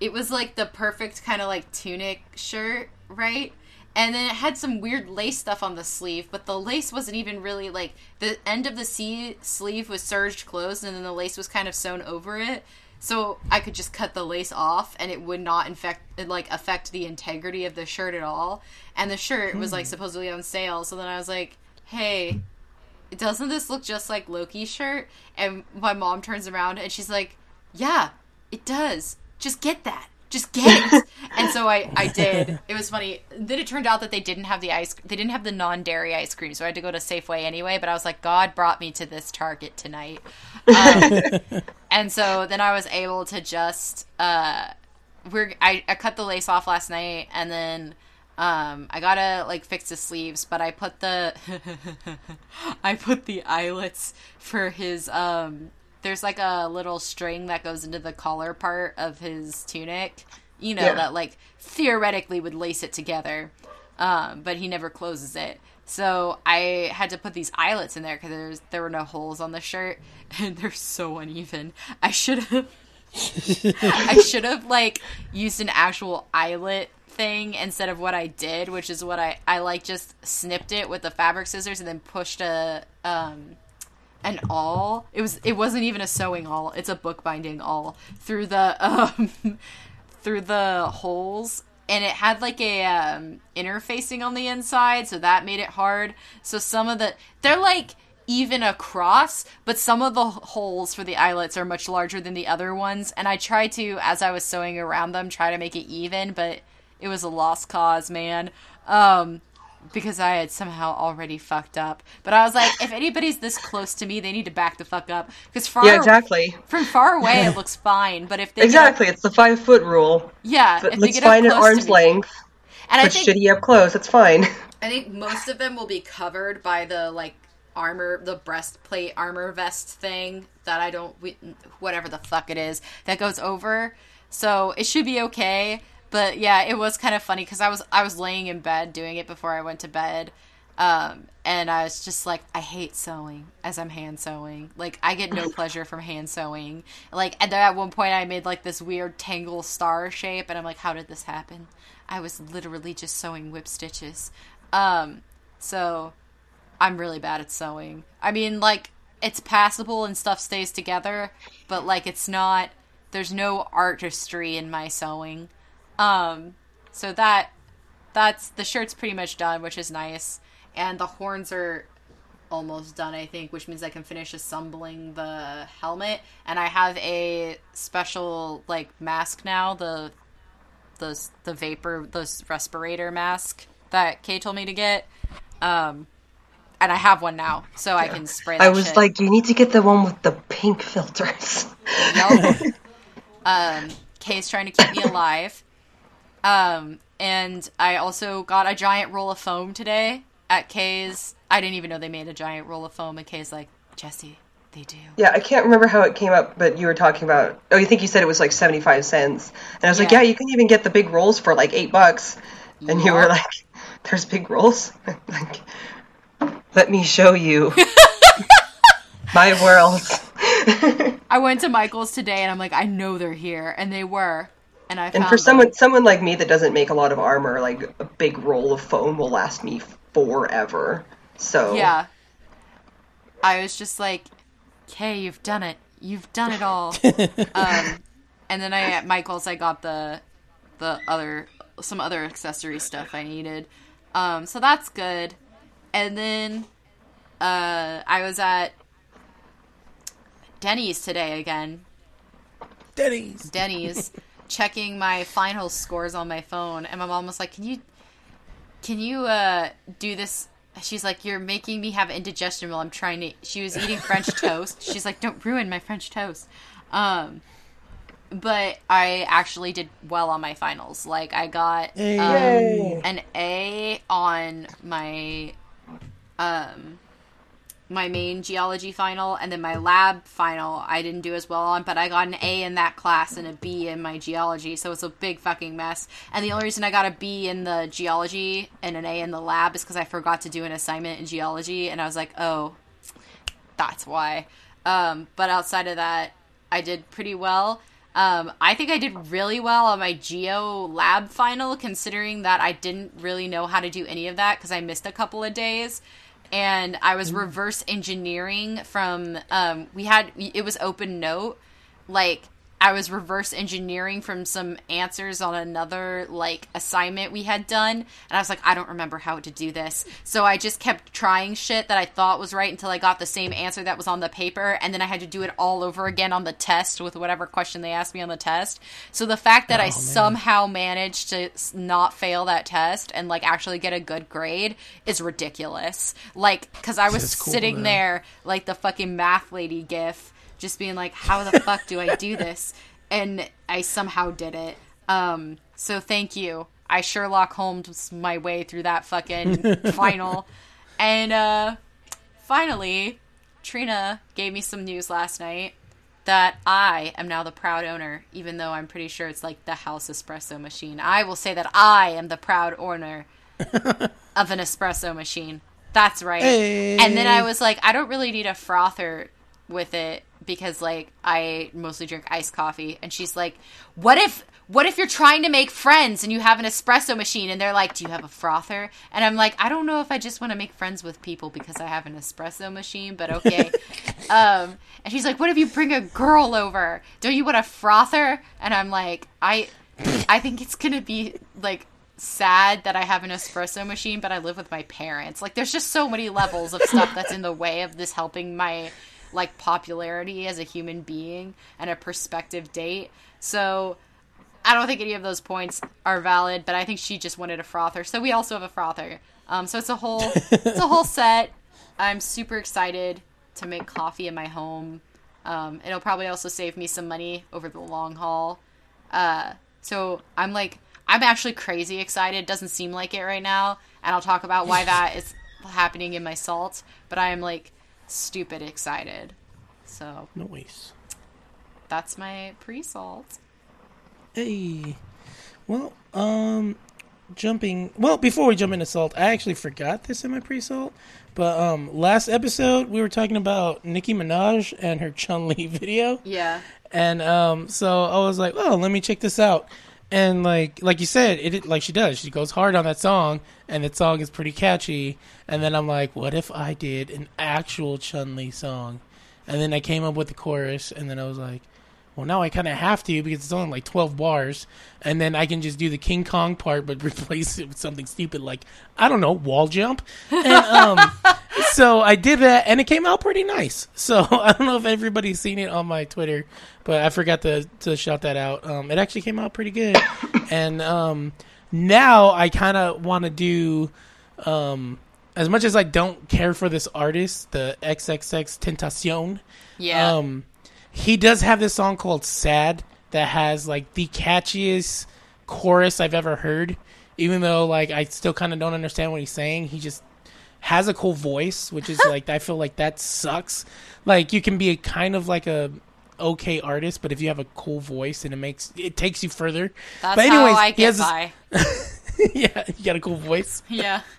it was like the perfect kind of like tunic shirt, right? And then it had some weird lace stuff on the sleeve, but the lace wasn't even really like the end of the C- sleeve was serged closed, and then the lace was kind of sewn over it. So I could just cut the lace off, and it would not infect like affect the integrity of the shirt at all. And the shirt was like hmm. supposedly on sale, so then I was like, "Hey, doesn't this look just like Loki's shirt?" And my mom turns around and she's like, "Yeah, it does. Just get that. Just get it." and so I I did. It was funny. Then it turned out that they didn't have the ice. They didn't have the non-dairy ice cream, so I had to go to Safeway anyway. But I was like, God brought me to this Target tonight. Um, and so then I was able to just uh, we're I, I cut the lace off last night, and then. Um, I gotta like fix the sleeves, but I put the I put the eyelets for his um there's like a little string that goes into the collar part of his tunic, you know, Yeah. that like theoretically would lace it together. Um, but he never closes it. So I had to put these eyelets in there because there were no holes on the shirt, and they're so uneven. I should have I should have like used an actual eyelet thing instead of what I did, which is what I I like just snipped it with the fabric scissors and then pushed a um an awl. It was it wasn't even a sewing awl. It's a bookbinding awl through the um through the holes and it had like a um, interfacing on the inside so that made it hard so some of the they're like even across but some of the holes for the eyelets are much larger than the other ones and i tried to as i was sewing around them try to make it even but it was a lost cause man um because I had somehow already fucked up. But I was like, if anybody's this close to me, they need to back the fuck up because far Yeah, exactly. from far away it looks fine. But if they get up- Exactly. It's the five foot rule. yeah, But if they looks get fine at close to arm's me- length. and I But think shitty up close. That's fine. I think most of them will be covered by the like armor, the breastplate armor vest thing that I don't, we- whatever the fuck it is that goes over. So it should be okay. But yeah, it was kind of funny because I was I was laying in bed doing it before I went to bed, um, and I was just like, I hate sewing as I'm hand sewing. Like I get no pleasure from hand sewing. Like and then at one point I made like this weird tangle star shape, and I'm like, how did this happen? I was literally just sewing whip stitches. Um, so I'm really bad at sewing. I mean, like it's passable and stuff stays together, but like it's not. There's no artistry in my sewing. Um, so that that's the shirt's pretty much done, which is nice, and the horns are almost done, I think, which means I can finish assembling the helmet. And I have a special like mask now, the the the vapor, the respirator mask that Kay told me to get. Um, and I have one now, so I can spray. I was shit. like, you need to get the one with the pink filters. Nope. um, Kay's trying to keep me alive. Um, and I also got a giant roll of foam today at Kay's. I didn't even know they made a giant roll of foam, and Kay's like, Jesse, they do. yeah, I can't remember how it came up, but you were talking about. Oh, you think you said it was like seventy five cents, and I was like, Yeah. yeah, you can even get the big rolls for like eight bucks, and you were like, there's big rolls. like, let me show you my world. I went to Michael's today, and I'm like, I know they're here, and they were. And I And for them. someone someone like me that doesn't make a lot of armor, like a big roll of foam will last me forever. So Yeah. I was just like, Kay, you've done it. You've done it all. um, and then I at Michael's I got the the other some other accessory stuff I needed. Um, so that's good. And then uh, I was at Denny's today again. Denny's. Denny's checking my final scores on my phone and my mom was like, "Can you can you uh do this She's like, "You're making me have indigestion while I'm trying to." She was eating French toast. She's like, "Don't ruin my French toast." Um, but I actually did well on my finals. Like, I got um, an A on my um my main geology final and then my lab final I didn't do as well on, but I got an A in that class and a B in my geology, so it's a big fucking mess. And the only reason I got a B in the geology and an A in the lab is because I forgot to do an assignment in geology, and I was like, oh, that's why. Um, but outside of that, I did pretty well. Um, I think I did really well on my geo lab final, considering that I didn't really know how to do any of that because I missed a couple of days. And I was reverse engineering from, um, we had, it was open note. Like, I was reverse engineering from some answers on another like assignment we had done, and I was like, I don't remember how to do this. So I just kept trying shit that I thought was right until I got the same answer that was on the paper, and then I had to do it all over again on the test with whatever question they asked me on the test. So the fact that I somehow managed to not fail that test and like actually get a good grade is ridiculous. Like, because I was cool, sitting though. there like the fucking math lady gif just being like, how the fuck do I do this? And I somehow did it. Um, so thank you. I Sherlock Holmes my way through that fucking final. And uh, finally, Trina gave me some news last night that I am now the proud owner, even though I'm pretty sure it's like the house espresso machine. I will say that I am the proud owner of an espresso machine. That's right. Hey. And then I was like, I don't really need a frother with it because like I mostly drink iced coffee. And she's like, What if what if you're trying to make friends and you have an espresso machine and they're like, Do you have a frother? And I'm like, I don't know if I just want to make friends with people because I have an espresso machine, but okay. um and she's like, What if you bring a girl over? Don't you want a frother? And I'm like, I I think it's gonna be like sad that I have an espresso machine, but I live with my parents. Like, there's just so many levels of stuff that's in the way of this helping my like popularity as a human being and a prospective date. So I don't think any of those points are valid, but I think she just wanted a frother. So we also have a frother. Um, so it's a whole it's a whole set. I'm super excited to make coffee in my home. Um, it'll probably also save me some money over the long haul. Uh, so I'm like I'm actually crazy excited. Doesn't seem like it right now, and I'll talk about why that is happening in my salt. But I am like stupid excited. So Noise. that's my pre-salt. Hey. Well, um, jumping. Well, before we jump into salt, I actually forgot this in my pre-salt. But um, last episode we were talking about Nicki Minaj and her Chun Li video, Yeah. and um, so I was like, "Oh, let me check this out." And like, like you said, it like she does. She goes hard on that song, and that song is pretty catchy. And then I'm like, "What if I did an actual Chun Li song?" And then I came up with the chorus, and then I was like, well, now I kind of have to because it's only like 12 bars. And then I can just do the King Kong part, but replace it with something stupid like, I don't know, wall jump. And, um, so I did that, and it came out pretty nice. So I don't know if everybody's seen it on my Twitter, but I forgot to, to shout that out. Um, it actually came out pretty good. And um, now I kind of want to do. Um, as much as I don't care for this artist, the XXX Tentacion, Yeah. um, he does have this song called "Sad" that has like the catchiest chorus I've ever heard. Even though like I still kind of don't understand what he's saying, he just has a cool voice, which is like I feel like that sucks. Like you can be a kind of like a okay artist, but if you have a cool voice and it makes it takes you further. That's but anyways, how I get has this- by. yeah, you got a cool voice. Yeah.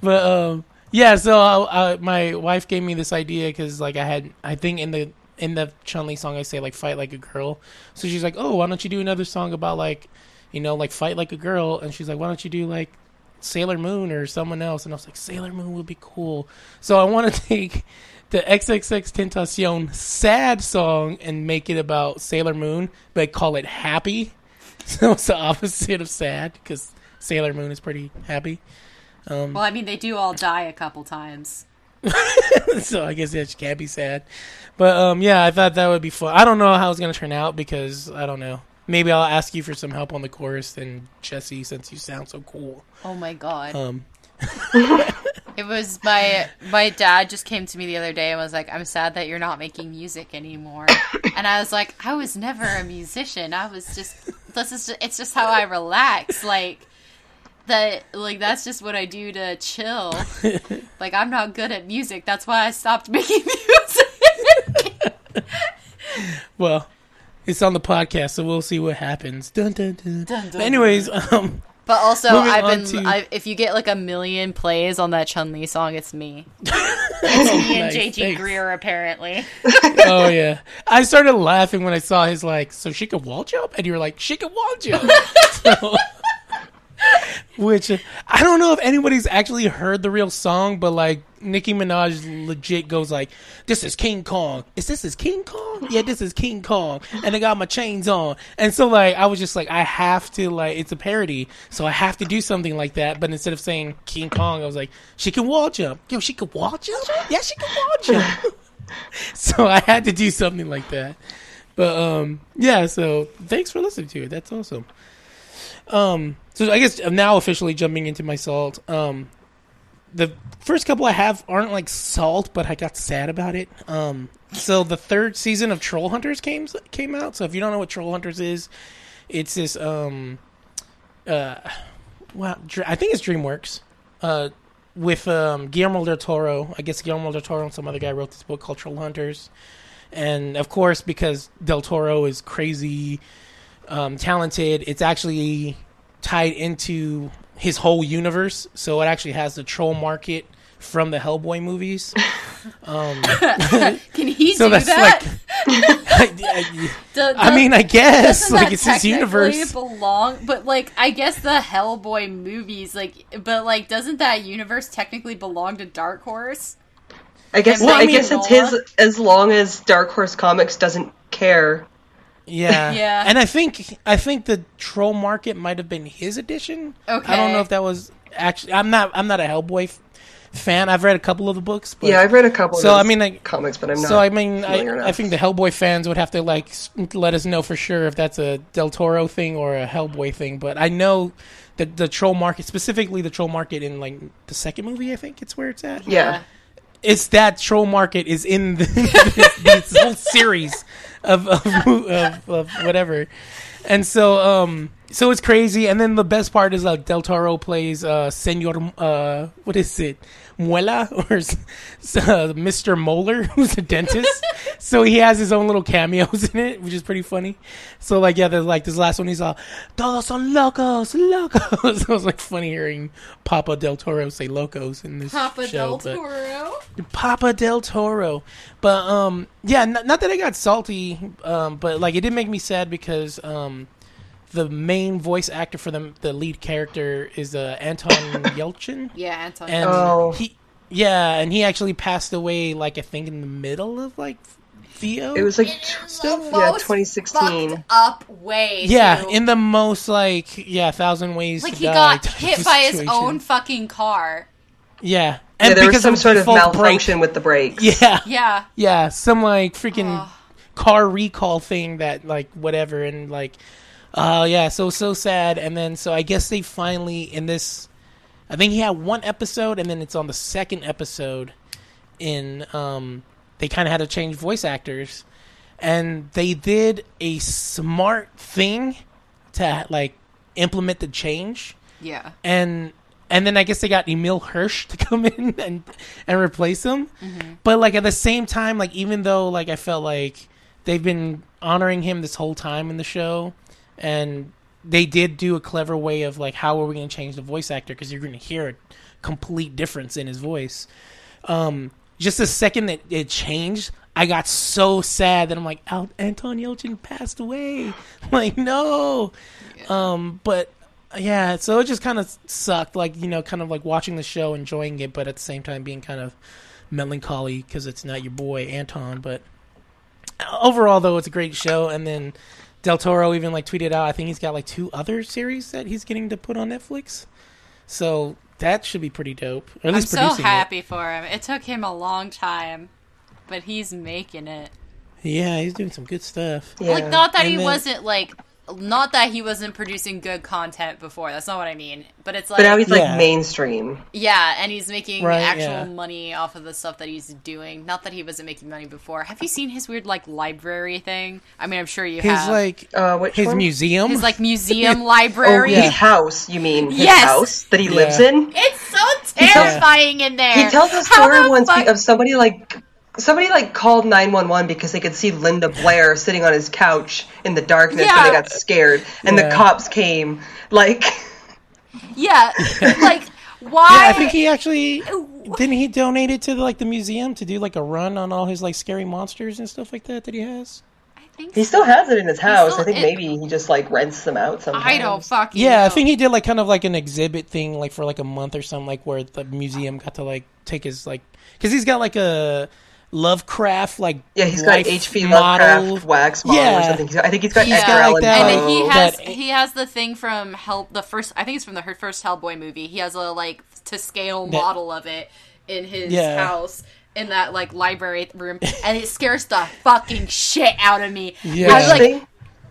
But um, yeah. So I, I, my wife gave me this idea because like I had, I think in the in the Chun Li song I say like fight like a girl. So she's like, oh, why don't you do another song about like, you know, like fight like a girl? And she's like, why don't you do like Sailor Moon or someone else? And I was like, Sailor Moon would be cool. So I want to take the XXX Tentacion sad song and make it about Sailor Moon, but call it happy. So it's the opposite of sad because Sailor Moon is pretty happy. Well, I mean, they do all die a couple times. so I guess that can't be sad. But um, yeah, I thought that would be fun. I don't know how it's gonna turn out because I don't know. Maybe I'll ask you for some help on the chorus and Jesse, since you sound so cool. Oh my god. Um, It was my my dad just came to me the other day and was like, "I'm sad that you're not making music anymore." and I was like, "I was never a musician. I was just this is just, it's just how I relax. Like that like that's just what I do to chill. like I'm not good at music. That's why I stopped making music." well, it's on the podcast, so we'll see what happens. Dun dun dun. Dun, dun, but anyways, um, But also, I've been. to- I, if you get like a million plays on that Chun Li song, it's me. It's me and Nice, JG thanks. Greer, apparently. oh yeah, I started laughing when I saw his like. So she could wall jump, and you were like, she could wall jump. So- which I don't know if anybody's actually heard the real song, but like Nicki Minaj legit goes like, "This is King Kong. Is this is King Kong? Yeah, this is King Kong." And I got my chains on, and so like I was just like, I have to like it's a parody, so I have to do something like that. But instead of saying King Kong, I was like, she can wall jump. Yo, she can wall jump. Yeah, she can wall jump. so I had to do something like that. But um, yeah. So thanks for listening to it. That's awesome. Um, so I guess I'm now officially jumping into my salt. Um, the first couple I have aren't like salt, but I got sad about it. Um, so the third season of Troll Hunters came came out. So if you don't know what Troll Hunters is, it's this um, uh, well, I think it's DreamWorks. Uh, with um, Guillermo del Toro. I guess Guillermo del Toro and some other guy wrote this book called Troll Hunters. And of course, because Del Toro is crazy um, talented, it's actually tied into his whole universe. So it actually has the troll market from the Hellboy movies. Um, Can he so do that's that? like, I, Do- I do- mean, I guess like that it's his technically universe. Belong, but like I guess the Hellboy movies, like, but like, doesn't that universe technically belong to Dark Horse? I guess Well, I I, mean- guess it's his as long as Dark Horse Comics doesn't care. Yeah, Yeah. And I think I think the troll market might have been his edition. Okay. I don't know if that was actually. I'm not. I'm not a Hellboy f- fan. I've read a couple of the books. But, Yeah, I've read a couple. So, of I mean, like- comics, but I'm not. So I mean, I. I think the Hellboy fans would have to like let us know for sure if that's a Del Toro thing or a Hellboy thing. But I know that the troll market, specifically the troll market in like the second movie, I think it's where it's at. yeah. It's that troll market is in the, this, this whole series of of, of of whatever, and so um so it's crazy. And then the best part is like Del Toro plays uh Senor uh what is it Muela or uh, Mr. Molar who's a dentist. so he has his own little cameos in it, which is pretty funny. So like yeah, there's like this last one he's all todos son locos locos. so it was like funny hearing Papa Del Toro say locos in this Papa show. Del Toro. Papa Del Toro. But um yeah, n- not that I got salty, um, but like it did make me sad because um the main voice actor for the the lead character is uh, Anton Yelchin, Yeah, Anton. and Oh. he yeah, and he actually passed away like I think in the middle of like Theo. It was like In t- the yeah, 2016. up way. yeah, too. in the most like yeah, thousand ways like to he die got hit of by his own fucking car. yeah, Yeah, there was because some of sort of default brake- malfunction with the brakes. Yeah, Yeah. Yeah, some like freaking Ugh. car recall thing that like whatever and like uh yeah, so so sad and then so I guess they finally in this I think he had one episode and then it's on the second episode in um they kind of had to change voice actors and they did a smart thing to like implement the change Yeah. and and then I guess they got Emile Hirsch to come in and and replace him. But like at the same time, like even though like I felt like they've been honoring him this whole time in the show, and they did do a clever way of like how are we going to change the voice actor because you're going to hear a complete difference in his voice. Um, just the second that it changed, I got so sad that I'm like, Al- Anton Yelchin passed away. like no, um, but yeah, so it just kind of sucked. Like you know, kind of like watching the show, enjoying it, but at the same time being kind of melancholy because it's not your boy Anton. But overall, though, it's a great show. And then Del Toro even like tweeted out, I think he's got like two other series that he's getting to put on Netflix. So that should be pretty dope. Or at I'm least so producing it. happy for him. It took him a long time, but he's making it. Yeah, he's doing some good stuff. Yeah. Like, not that And he then- wasn't like, not that he wasn't producing good content before. That's not what I mean. But it's like, But now he's like Yeah. mainstream. yeah, and he's making Right, actual yeah. money off of the stuff that he's doing. Not that he wasn't making money before. Have you seen his weird like library thing? I mean, I'm sure you His have. like Uh, which his one? museum. his like museum Oh, library. his house. You mean his Yes! house that he Yeah. lives in? It's so terrifying in there. He tells a story once fuck- of somebody like somebody like called 911 because they could see Linda Blair sitting on his couch in the darkness and Yeah. they got scared and Yeah. the cops came like Yeah, like why? yeah, I think he actually didn't he donate it to like the museum to do like a run on all his like scary monsters and stuff like that that he has. I think he still has it in his house. still- I think it- maybe he just like rents them out sometimes. I don't fucking. Yeah, I think he did like kind of like an exhibit thing, like for like a month or something, like where the museum got to like take his like because he's got like a Lovecraft like Yeah, he's got life HP model. Lovecraft wax model Yeah. or something. He's- I think he's got He's Edgar got, like, Allan that, and Poe. he has that- he has the thing from Hell the first I think it's from the first Hellboy movie. He has a like to scale That- model of it in his Yeah. house in that like library room, and it scares the fucking shit out of me. Yeah. I was like Thing?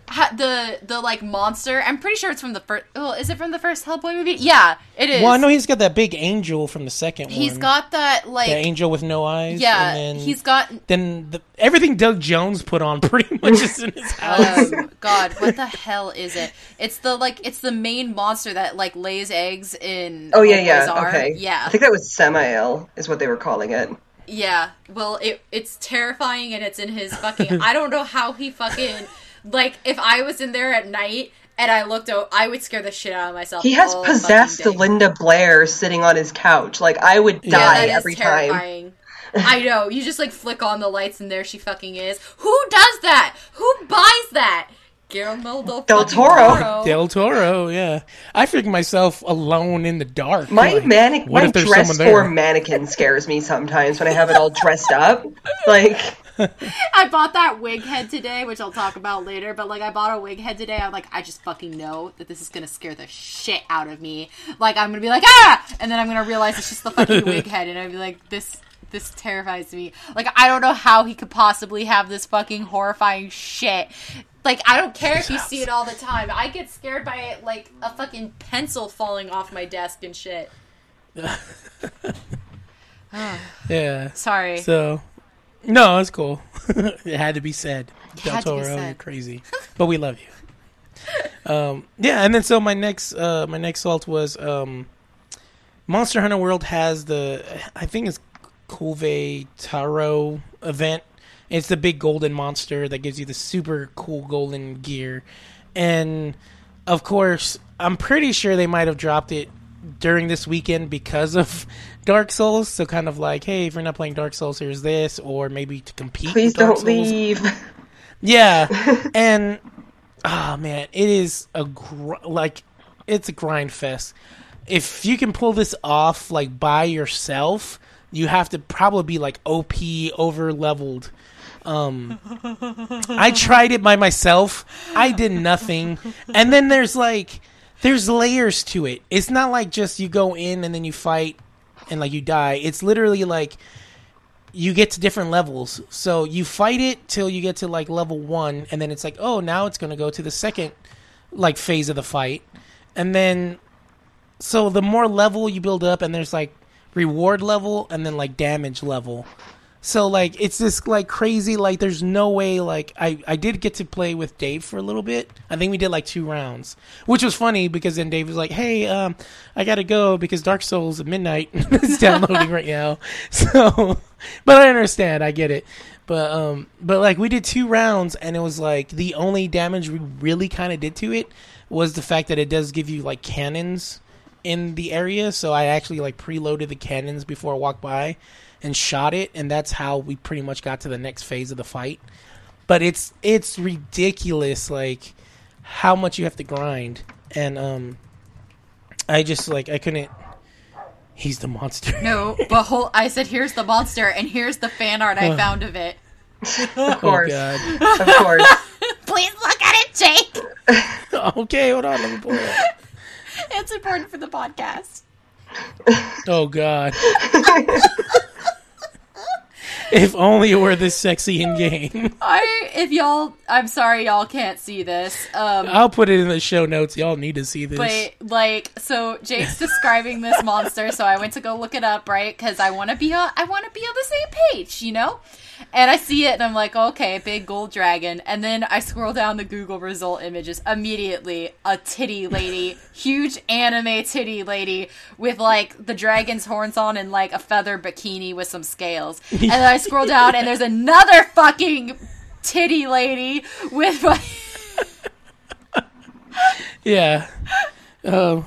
Ha- the the like monster. I'm pretty sure it's from the first. Oh, is it from the first Hellboy movie? Yeah, it is. Well, I know he's got that big angel from the second He's one. got that like the angel with no eyes. yeah. and then, he's got then the, everything Doug Jones put on pretty much is in his house. um, God, what the hell is it? It's the like it's the main monster that like lays eggs in. Oh yeah, yeah. arm. Okay. Yeah, I think that was Samael is what they were calling it. yeah. Well, it it's terrifying and it's in his fucking. I don't know how he fucking like if I was in there at night and I looked out, I would scare the shit out of myself. He has possessed. Linda Blair sitting on his couch. Like I would Yeah, die that is every time. terrifying. I know. You just like flick on the lights and there she fucking is. Who does that? Who buys that? Guillermo del, Del fucking Toro. Del Toro, yeah. I freak myself alone in the dark. My like, manic, what my if there's dress someone there? form mannequin scares me sometimes when I have it all dressed up. Like I bought that wig head today, which I'll talk about later. But like, I bought a wig head today. I'm like, I just fucking know that this is gonna scare the shit out of me. Like, I'm gonna be like, ah, and then I'm gonna realize it's just the fucking wig head, and I'll be like, this. This terrifies me. Like, I don't know how he could possibly have this fucking horrifying shit. Like, I don't care if you see it all the time. I get scared by like a fucking pencil falling off my desk and shit. Yeah. Sorry. So, no, it's cool. it had to be said. Del to be Toro, you're crazy, but we love you. Um, yeah, and then so my next, uh, my next salt was um, Monster Hunter World has the, I think it's Kulve Taroth event. It's the big golden monster that gives you the super cool golden gear, and of course, I'm pretty sure they might have dropped it during this weekend because of Dark Souls. So kind of like, hey, if you're not playing Dark Souls, here's this, or maybe to compete. Please don't Souls. leave. Yeah, and oh man, it is a gr- like it's a grind fest. If you can pull this off like by yourself, you have to probably be like OP over leveled. Um, I tried it by myself. I did nothing, and then there's like there's layers to it. It's not like just you go in and then you fight and like you die. It's literally like you get to different levels. So you fight it till you get to like level one, and then it's like, oh, now it's gonna go to the second like phase of the fight, and then so the more level you build up, and there's like reward level and then like damage level. So like it's this like crazy like there's no way like I I did get to play with Dave for a little bit. I think we did like two rounds, which was funny because then Dave was like, "Hey, um, I gotta go because Dark Souls at midnight is downloading right now." So, but I understand, I get it. But um, but like we did two rounds and it was like the only damage we really kind of did to it was the fact that it does give you like cannons in the area. So I actually like preloaded the cannons before I walked by and shot it, and that's how we pretty much got to the next phase of the fight. But it's it's ridiculous, like how much you have to grind, and um, I just like I couldn't. He's the monster. No, but whole, I said, here's the monster, and here's the fan art I found of it. Of oh course. god. Of course. Please look at it, Jake. okay, hold on. Let me pull it up. It's important for the podcast. Oh god. if only it were this sexy in game. I, if y'all, I'm sorry y'all can't see this. Um, I'll put it in the show notes. Y'all need to see this. but like, so Jake's describing this monster, so I went to go look it up, right? Because I want to be on, I want to be on the same page, you know. And I see it, and I'm like, okay, big gold dragon. And then I scroll down the Google result images. Immediately, a titty lady, huge anime titty lady with like the dragon's horns on and like a feather bikini with some scales. And then I scroll down, and there's another fucking titty lady with like. Yeah. Um,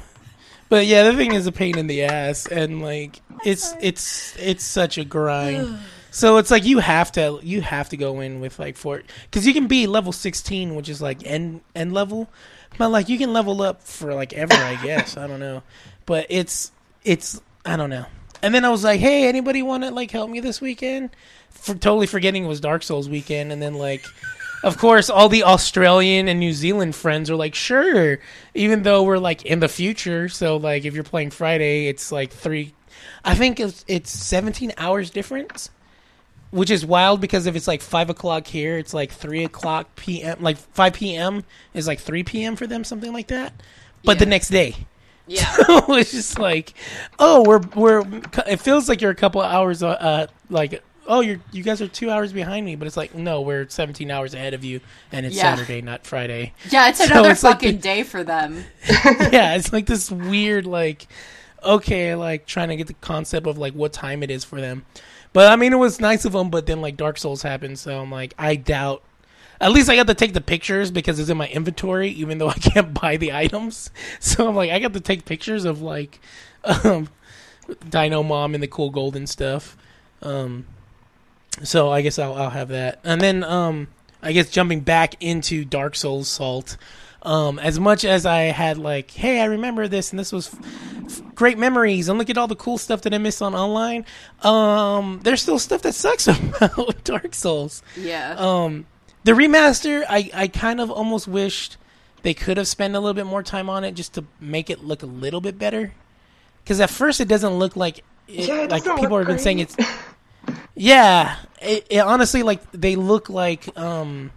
but yeah, the thing is a pain in the ass, and like it's it's it's such a grind. so it's like you have to you have to go in with like four because you can be level sixteen, which is like end end level, but like you can level up for like ever, I guess. I don't know, but it's it's I don't know. And then I was like, hey, anybody want to like help me this weekend? For totally forgetting it was Dark Souls weekend, and then like. Of course, all the Australian and New Zealand friends are like, sure, even though we're like in the future. So, like, if you're playing Friday, it's like three, I think it's, it's 17 hours difference, which is wild because if it's like five o'clock here, it's like three o'clock p.m., like 5 p.m. is like 3 p.m. for them, something like that. But the next day. Yeah. it's just like, oh, we're, we're, it feels like you're a couple of hours, uh, uh like, oh, you're, you guys are two hours behind me, but it's like, no, we're 17 hours ahead of you, and it's Yeah. Saturday, not Friday. Yeah, it's So another it's like fucking the- day for them. yeah, it's like this weird, like, okay, like trying to get the concept of like what time it is for them. But I mean, it was nice of them, but then like Dark Souls happened, so I'm like, I doubt. At least I got to take the pictures because it's in my inventory, even though I can't buy the items. So I'm like, I got to take pictures of like, um, Dino Mom and the cool golden stuff. Um, so I guess I'll, I'll have that. And then, um, I guess jumping back into Dark Souls Salt, Um, as much as I had like, hey, I remember this and this was f- f- great memories and look at all the cool stuff that I missed on online. Um, there's still stuff that sucks about Dark Souls. Yeah. Um, the remaster, I, I kind of almost wished they could have spent a little bit more time on it just to make it look a little bit better. Because at first it doesn't look like it, Yeah, it like doesn't people look have been saying it's. Yeah, it, it honestly like they look like um,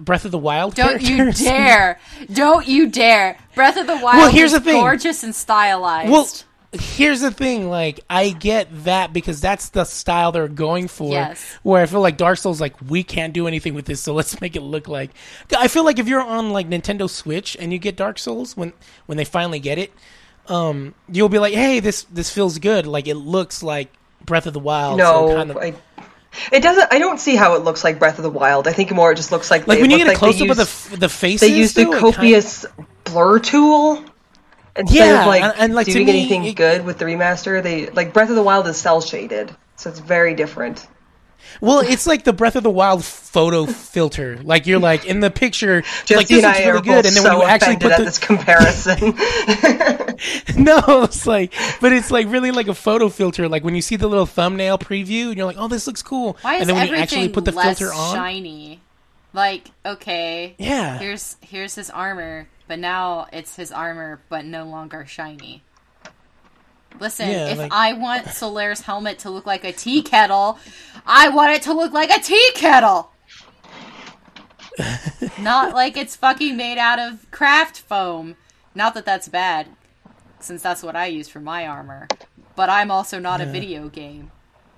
Breath of the Wild. Don't you dare! Don't you dare! Breath of the Wild Well, here's is the thing. gorgeous and stylized. Well, here's the thing. Like, I get that because that's the style they're going for. Yes. Where I feel like Dark Souls, like, we can't do anything with this, so let's make it look like. I feel like if you're on like Nintendo Switch and you get Dark Souls when when they finally get it, um, you'll be like, hey, this this feels good. Like, it looks like Breath of the Wild. No, so kind of, I, it doesn't. I don't see how it looks like Breath of the Wild. I think more it just looks like like they when you get a like close up of the the faces, they use the it kind- copious blur tool instead Yeah, of like, and- and, like, doing me, anything it- good with the remaster. They like Breath of the Wild is cel shaded, so it's very different. Well, it's like the Breath of the Wild photo filter. Like you're like in the picture, Jesse like this and looks really good, and then so when you actually offended put at the this comparison. no, it's like, but it's like really like a photo filter. Like when you see the little thumbnail preview, and you're like, oh, this looks cool, why is and then when everything you actually put the less filter on, shiny? Like, okay, yeah, here's here's his armor, but now it's his armor, but no longer shiny. Listen, Yeah, if like- I want Solaire's helmet to look like a tea kettle, I want it to look like a tea kettle. Not like it's fucking made out of craft foam. Not that that's bad, since that's what I use for my armor. But I'm also not a video game.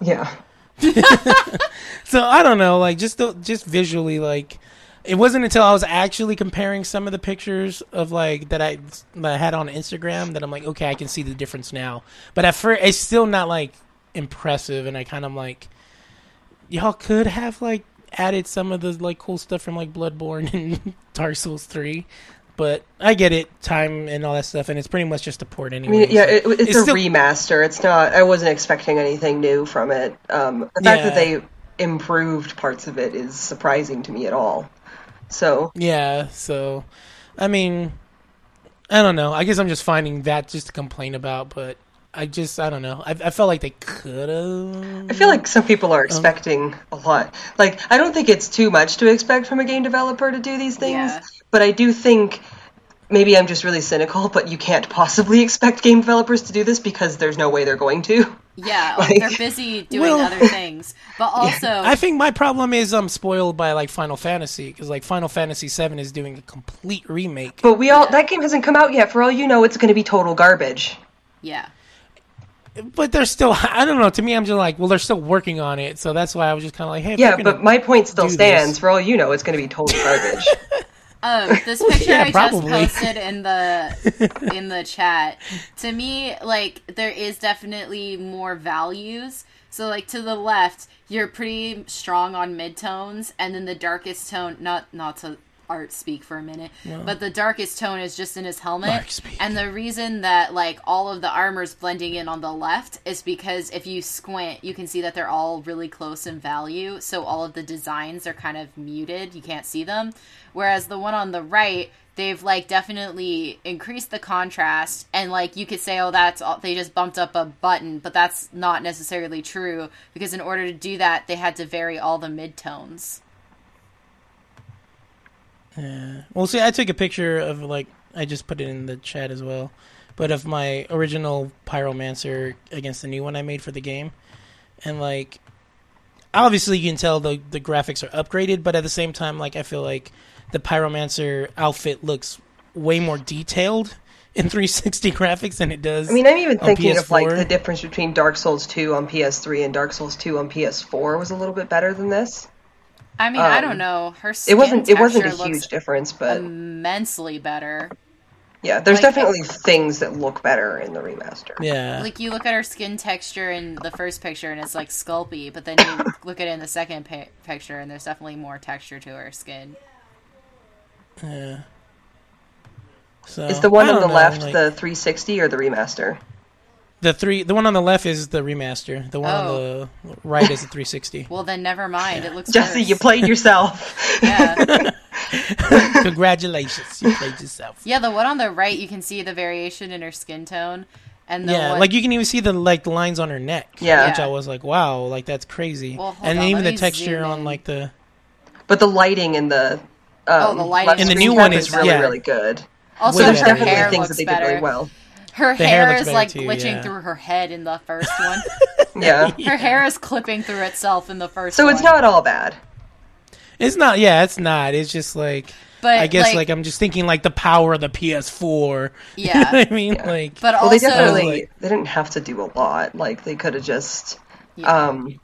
yeah, So I don't know, like just the, just visually, like it wasn't until I was actually comparing some of the pictures of like that I that I had on Instagram that I'm like, okay, I can see the difference now. But at first, it's still not like impressive, and I kind of like y'all could have like added some of the like cool stuff from like Bloodborne and Dark Souls three. But I get it, time and all that stuff, and it's pretty much just a port anyway. I mean, yeah, it, it's, a still- remaster. It's not. I wasn't expecting anything new from it. Um, the fact Yeah. that they improved parts of it is surprising to me at all. So Yeah, so I mean, I don't know. I guess I'm just finding that just to complain about, but I just I don't know. I, I felt like they could have. I feel like some people Um, are expecting a lot. Like, I don't think it's too much to expect from a game developer to do these things, Yeah. but I do think maybe I'm just really cynical, but you can't possibly expect game developers to do this because there's no way they're going to. Yeah, oh, Like- they're busy doing Well- other things. But also, I think my problem is I'm spoiled by like Final Fantasy because like Final Fantasy VII is doing a complete remake. But we all that game hasn't come out yet. For all you know, it's going to be total garbage. yeah. But they're still I don't know. To me, I'm just like, well, they're still working on it, so that's why I was just kind of like, hey, Yeah, but my point still stands. this- For all you know, it's going to be total garbage. Um, this picture Yeah, I probably. just posted in the in the chat. To me, like there is definitely more values. So like to the left, you're pretty strong on midtones, and then the darkest tone. Not not to art speak for a minute, but the darkest tone is just in his helmet. And the reason that like all of the armor's blending in on the left is because if you squint, you can see that they're all really close in value. So all of the designs are kind of muted. You can't see them. Whereas the one on the right, they've like definitely increased the contrast and like you could say oh that's all they just bumped up a button but that's not necessarily true because in order to do that they had to vary all the midtones Well, see, I took a picture of like I just put it in the chat as well, but of my original Pyromancer against the new one I made for the game, and like obviously you can tell the the graphics are upgraded, but at the same time, like I feel like the Pyromancer outfit looks way more detailed in 360 graphics than it does. I mean, I'm even thinking of like the difference between Dark Souls 2 on PS3 and Dark Souls 2 on PS4 was a little bit better than this. I mean i Um, don't know her skin It wasn't. It wasn't a huge difference, but immensely better yeah, there's like- definitely things that look better in the remaster. yeah, like you look at her skin texture in the first picture and it's like Sculpey but then you look at it in the second pi- picture and there's definitely more texture to her skin yeah. So Is the one on the know, left like, the 360 or the remaster? The three? The one on the left is the remaster. The one Oh. on the right is the 360. well then never mind it looks like Jesse, worse. you played yourself. yeah Congratulations, you played yourself. Yeah, the one on the right, you can see the variation in her skin tone, and the Yeah, one, like you can even see the like the lines on her neck. Yeah. which I was like, wow, like that's crazy. Well, and on, even the texture on like the But the lighting in the um, Oh, the lighting left In the new one is is- really yeah. really good. also way So there's definitely hair things looks that they better. did really well. Her The hair hair, is like too, glitching yeah. through her head in the first one. Yeah. her hair is clipping through itself in the first. So it's not all bad. It's not. Yeah, it's not. It's just like. But I guess like, like, I'm just thinking like the power of the PS4. Yeah. you know I mean, like but Well, they also definitely like- they didn't have to do a lot. Like they could have just Yeah. um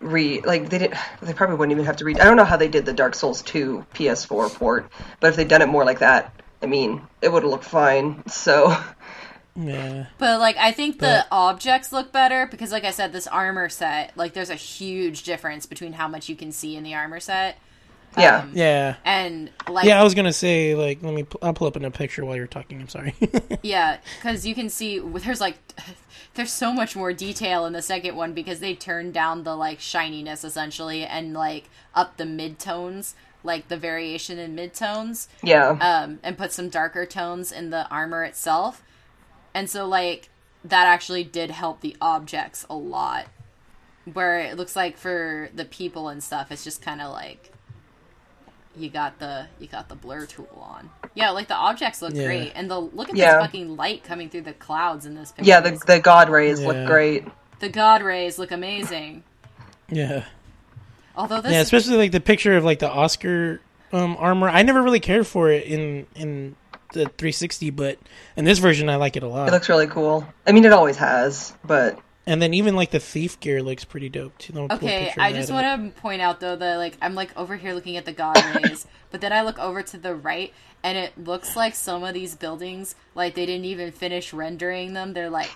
re like they didn't they probably wouldn't even have to read. I don't know how they did the Dark Souls 2 PS4 port, but if they'd done it more like that, I mean, it would have looked fine. So yeah, But like I think the objects look better because like I said this armor set like there's a huge difference between how much you can see in the armor set. yeah. Um, yeah, And like yeah. I was gonna say like let me. pu- I'll pull up in a picture while you're talking. I'm sorry. Yeah, because you can see there's like there's so much more detail in the second one because they turned down the like shininess essentially and like up the midtones, like the variation in midtones, Yeah. um, and put some darker tones in the armor itself, and so like that actually did help the objects a lot. Where it looks like for the people and stuff, it's just kind of like you got the you got the blur tool on. Yeah, like the objects look Yeah. great, and the look at Yeah. this fucking light coming through the clouds in this picture. yeah, the the god rays Yeah. look great. the god rays look amazing. yeah, Although this, yeah. Especially like the picture of like the Oscar um, armor. I never really cared for it in in the 360, but in this version, I like it a lot. It looks really cool. I mean, it always has, but and then even like the thief gear looks pretty dope too. Let me Okay, picture I just want to point out though that like I'm like over here looking at the god rays, but then I look over to the right and it looks like some of these buildings like they didn't even finish rendering them. They're like,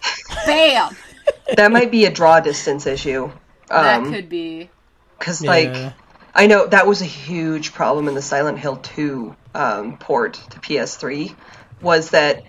bam. that might be a draw distance issue. that Um, could be. because Yeah. like I know that was a huge problem in the Silent Hill 2 um, port to PS3 was that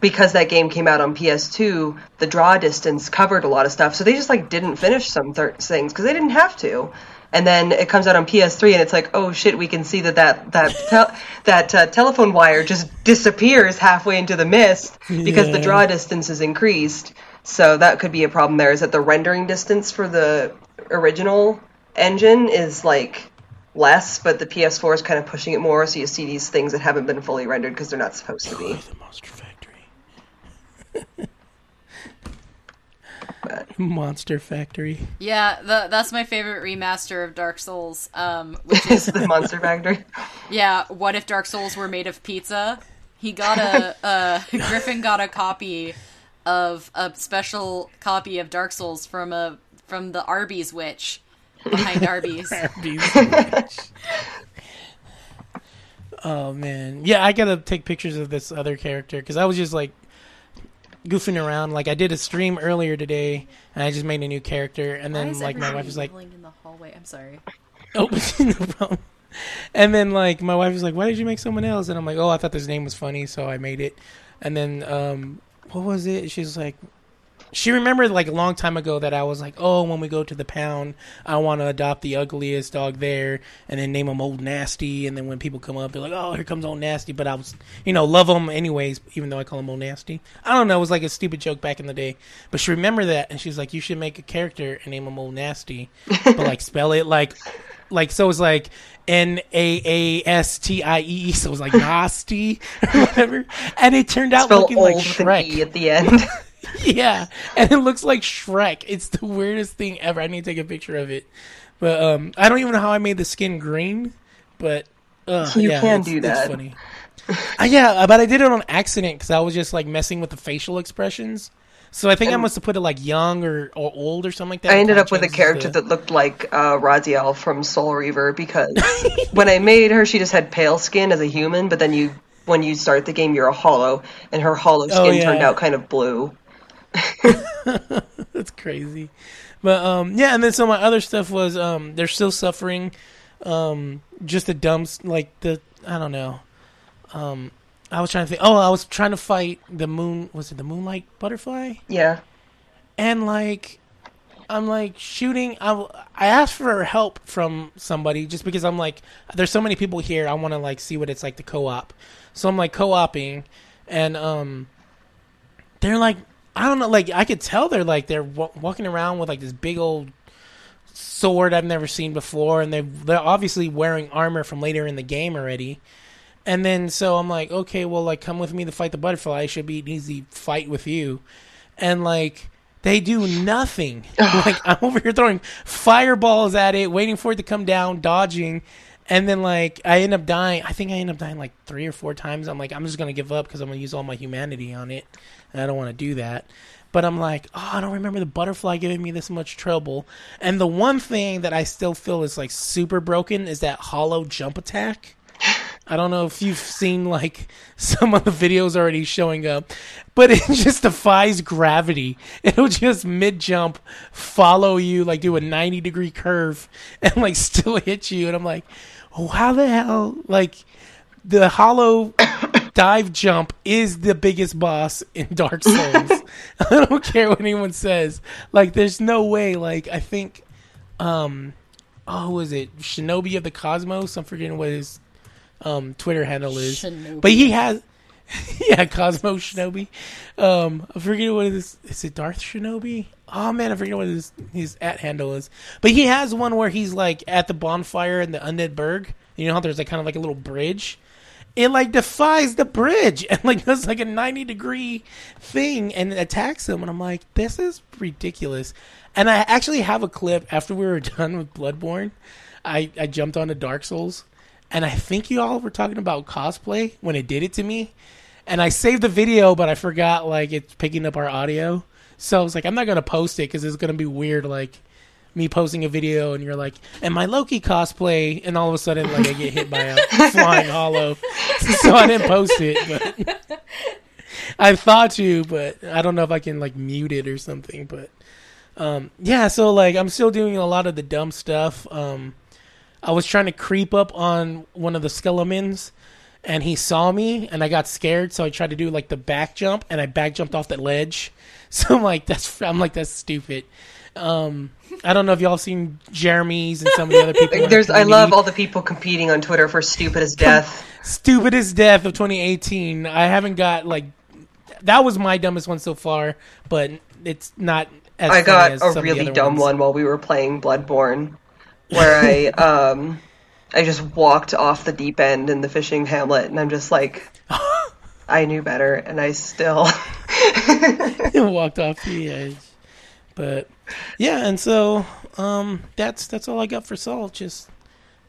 because that game came out on PS2, the draw distance covered a lot of stuff, so they just like didn't finish some thir- things because they didn't have to. And then it comes out on PS3, and it's like, oh shit, we can see that that that tel- that uh, telephone wire just disappears halfway into the mist because the draw distance is increased. So that could be a problem. There is that the rendering distance for the original engine is like less, but the PS4 is kind of pushing it more. So you see these things that haven't been fully rendered because they're not supposed to be. the Monster Factory. But- Monster Factory. Yeah, the, that's my favorite remaster of Dark Souls. Um, which is the Monster Factory. yeah. What if Dark Souls were made of pizza? He got a uh, Griffin got a copy of a special copy of Dark Souls from a from the Arby's witch behind Arby's. oh man, yeah, I gotta take pictures of this other character because I was just like goofing around. Like I did a stream earlier today, and I just made a new character, and then like my wife was like, in the hallway. I'm sorry. "Oh, no problem." And then like my wife was like, "Why did you make someone else?" And I'm like, "Oh, I thought this name was funny, so I made it." And then um, what was it? She's like, she remembered like a long time ago that I was like, "Oh, when we go to the pound, I want to adopt the ugliest dog there, and then name him Old Nasty." And then when people come up, they're like, "Oh, here comes Old Nasty," but I was, you know, love him anyways, even though I call him Old Nasty. I don't know, it was like a stupid joke back in the day, but she remembered that, and she's like, "You should make a character and name him Old Nasty, but like spell it like." Like so, it's like N A A S T I E, so it was like nasty or whatever, and it turned out Spell looking like Shrek. E at the end. Yeah, and it looks like Shrek. It's the weirdest thing ever. I need to take a picture of it. But um, I don't even know how I made the skin green. But uh, You yeah, can do that. funny. uh, yeah, but I did it on accident because I was just like messing with the facial expressions. So I think I must have put it like young or, or old or something like that. I ended up with a character the- that looked like uh, Raziel from Soul Reaver because when I made her, she just had pale skin as a human, but then you, when you start the game, you're a hollow, and her hollow skin Oh, yeah. turned out kind of blue. That's crazy. But um yeah, and then so my other stuff was um they're still suffering um just the dumps like the I don't know. Um I was trying to think oh, I was trying to fight the moon was it the moonlight butterfly? Yeah. And like I'm like shooting. I, I asked for help from somebody just because I'm like, there's so many people here. I want to like see what it's like to co-op. So I'm like co-oping, and um, they're like, I don't know, like I could tell they're like they're wa- walking around with like this big old sword I've never seen before, and they they're obviously wearing armor from later in the game already. And then so I'm like, okay, well, like come with me to fight the butterfly. It should be an easy fight with you. And like they do nothing. like I'm over here throwing fireballs at it, waiting for it to come down, dodging. And then like I end up dying. I think I end up dying like three or four times. I'm like I'm just gonna give up because I'm gonna use all my humanity on it, and I don't want to do that. But I'm like, oh, I don't remember the butterfly giving me this much trouble. And the one thing that I still feel is like super broken is that hollow jump attack. I don't know if you've seen like some of the videos already showing up, but it just defies gravity. It'll just mid jump follow you, like do a 90 degree curve and like still hit you. And I'm like, oh, how the hell? Like the hollow dive jump is the biggest boss in Dark Souls. I don't care what anyone says. Like there's no way. Like I think, um, oh, who is it? Shinobi of the Cosmos. I'm forgetting what his um, Twitter handle is. Shinobi. But he has, yeah, Cosmo Shinobi. Um, I forget what it is. Is it Darth Shinobi? Oh man, I forget what his his at handle is. But he has one where he's like at the bonfire in the Undead Burg. You know how there's like kind of like a little bridge. It like defies the bridge and like does like a ninety degree thing and attacks him. And I'm like, this is ridiculous. And I actually have a clip after we were done with Bloodborne. I I jumped onto Dark Souls and I think you all were talking about cosplay when it did it to me. And I saved the video, but I forgot like it's picking up our audio. So I was like, I'm not gonna post it because it's gonna be weird, like me posting a video and you're like, "And my Loki cosplay," and all of a sudden like I get hit by a flying hollow. So I didn't post it, but I thought to, but I don't know if I can like mute it or something. But um, yeah, so like I'm still doing a lot of the dumb stuff. Um, I was trying to creep up on one of the skeletons and he saw me and I got scared, so I tried to do like the back jump and I back jumped off that ledge. So I'm like, that's I'm like that's stupid. Um, I don't know if y'all seen Jeremy's and some of the other people. There's, I love all the people competing on Twitter for stupid as death. stupidest death of 2018. I haven't got like that was my dumbest one so far, but it's not. As I got as a really dumb ones. one while we were playing Bloodborne, where I um I just walked off the deep end in the fishing hamlet, and I'm just like, I knew better, and I still. walked off the edge. But yeah, and so um, that's that's all I got for Salt. Just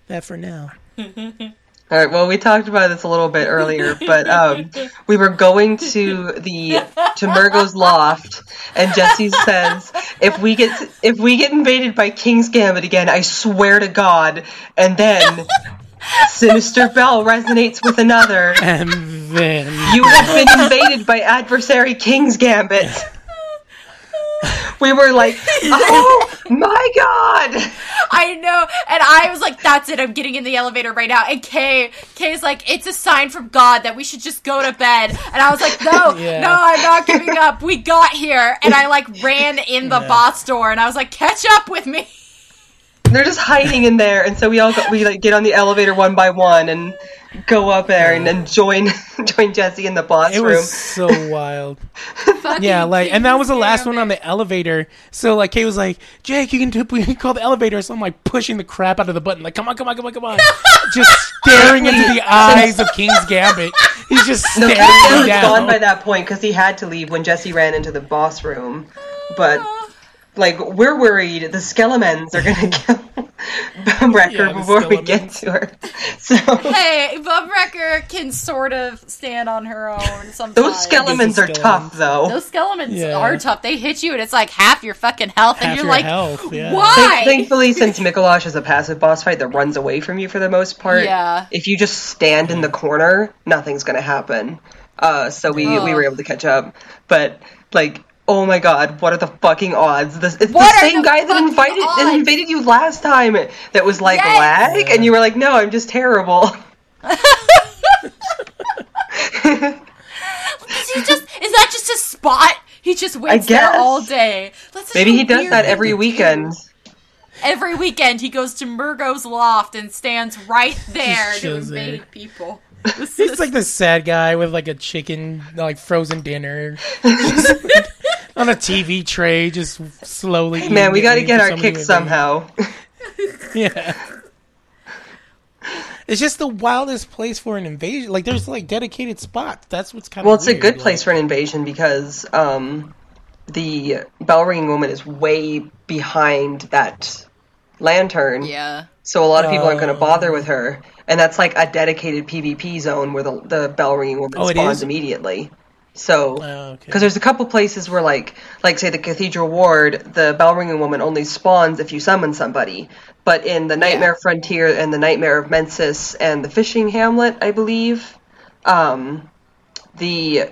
that for now. All right. Well, we talked about this a little bit earlier, but um, we were going to the to Mergo's loft, and Jesse says, "If we get if we get invaded by King's Gambit again, I swear to God." And then Sinister Bell resonates with another. And then You have been invaded by adversary King's Gambit. We were like, "Oh my God!" I know, and I was like, "That's it. I'm getting in the elevator right now." And Kay, Kay's like, "It's a sign from God that we should just go to bed." And I was like, "No, Yeah. no, I'm not giving up. We got here." And I like ran in the Yeah. boss door, and I was like, "Catch up with me." They're just hiding in there and so we all go, we like get on the elevator one by one and go up there and then join join jesse in the boss it room was so wild. Yeah, like, and that was the last one on the elevator. So like, Kay was like, "Jake, you can do, we can call the elevator." So I'm like pushing the crap out of the button, like, "Come on, come on, come on, come on!" just staring into the eyes of King's Gambit. He's just staring me was gone by that point because he had to leave when jesse ran into the boss room but like we're worried the skelemons are gonna kill Bumwrecker Yeah, the before we get to her so Hey, Bumwrecker can sort of stand on her own sometimes. those skelemons are tough though Those skeletons Yeah. are tough. They hit you, and it's like half your fucking health, and you're your like, health, yeah. "Why?" Thankfully, since Micolash is a passive boss fight that runs away from you for the most part, Yeah. if you just stand in the corner, nothing's gonna happen. Uh, so we we were able to catch up, but like. Oh my god, what are the fucking odds? This it's What the same the guy that invited that odds? invaded you last time that was like Yes! lag and you were like, No, I'm just terrible. Is he just? Is that just a spot He just waits there all day. That's Maybe he does that every weekend. Every weekend, he goes to Mergo's loft and stands right there to chills there. invade people. This He's is- like the sad guy with like a chicken, like frozen dinner, on a TV tray, just slowly. Man, we got to get our somebody kick somehow. Yeah. It's just the wildest place for an invasion. Like, there's like dedicated spots. That's what's kind of Well, it's a good place for an invasion because um, the bell ringing woman is way behind that lantern. yeah. So a lot of people aren't going to Oh. bother with her, and that's like a dedicated PvP zone where the the bell ringing woman Oh, spawns is? immediately. So, Oh, okay. because there's a couple places where, like, like say the Cathedral Ward, the bell ringing woman only spawns if you summon somebody. But in the Nightmare Frontier and the Nightmare of Mensis and the Fishing Hamlet, I believe, um, the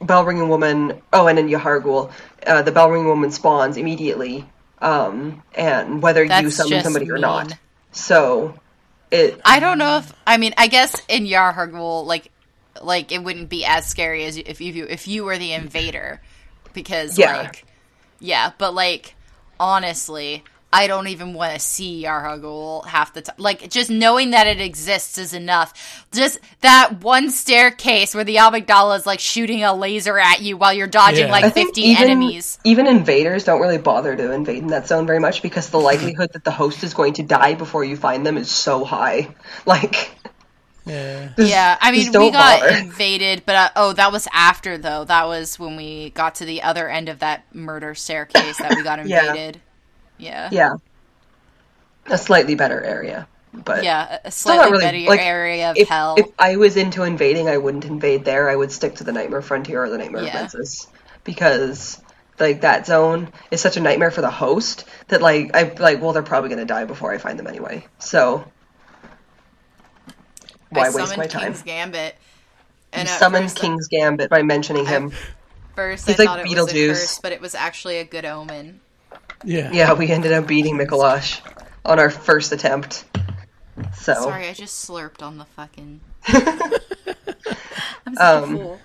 bell ringing woman. Oh, and in Yahargul, uh, the bell ringing woman spawns immediately, um, and whether you summon somebody or not. So, it I don't know if I mean I guess in Yarhargul like like it wouldn't be as scary as if you if you were the invader because Yeah. like yeah but like honestly I don't even want to see Yarhargul half the time like just knowing that it exists is enough just that one staircase where the Amygdala is like shooting a laser at you while you're dodging Yeah. like 50 even, enemies Even invaders don't really bother to invade in that zone very much because the likelihood that the host is going to die before you find them is so high. Like, yeah. just- Yeah, I mean, we got bother. invaded, but uh, oh, that was after though. That was when we got to the other end of that murder staircase that we got invaded. yeah, Yeah, a slightly better area, but Yeah, a- a slightly really better like area of if, hell. If I was into invading, I wouldn't invade there. I would stick to the Nightmare Frontier or the Nightmare Yeah. of Mensis because like that zone is such a nightmare for the host that like I like well they're probably gonna die before I find them anyway. So why I waste my time? King's Gambit. And You at summoned first- King's Gambit by mentioning him. First, He's I like thought it was a Beetlejuice. curse, but it was actually a good omen. Yeah. Yeah, we ended up beating Micolash on our first attempt. So Sorry, I just slurped on the fucking. I'm such a Um, fool.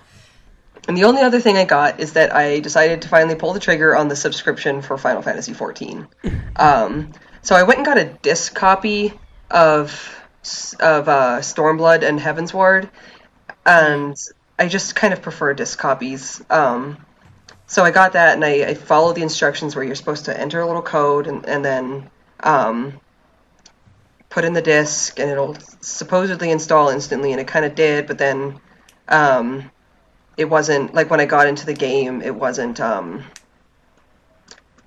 And the only other thing I got is that I decided to finally pull the trigger on the subscription for Final Fantasy XIV. Um, so I went and got a disc copy of of uh, Stormblood and Heavensward, and I just kind of prefer disc copies. Um, so I got that, and I, I followed the instructions where you're supposed to enter a little code and, and then um, put in the disc, and it'll supposedly install instantly, and it kind of did, but then. Um, it wasn't like when I got into the game, it wasn't um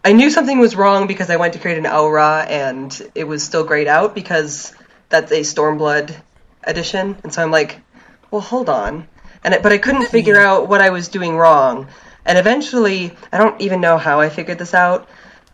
I knew something was wrong because I went to create an Au Ra and it was still grayed out because that's a Stormblood edition. And so I'm like, well, hold on. And it, but I couldn't figure out what I was doing wrong. And eventually, I don't even know how I figured this out,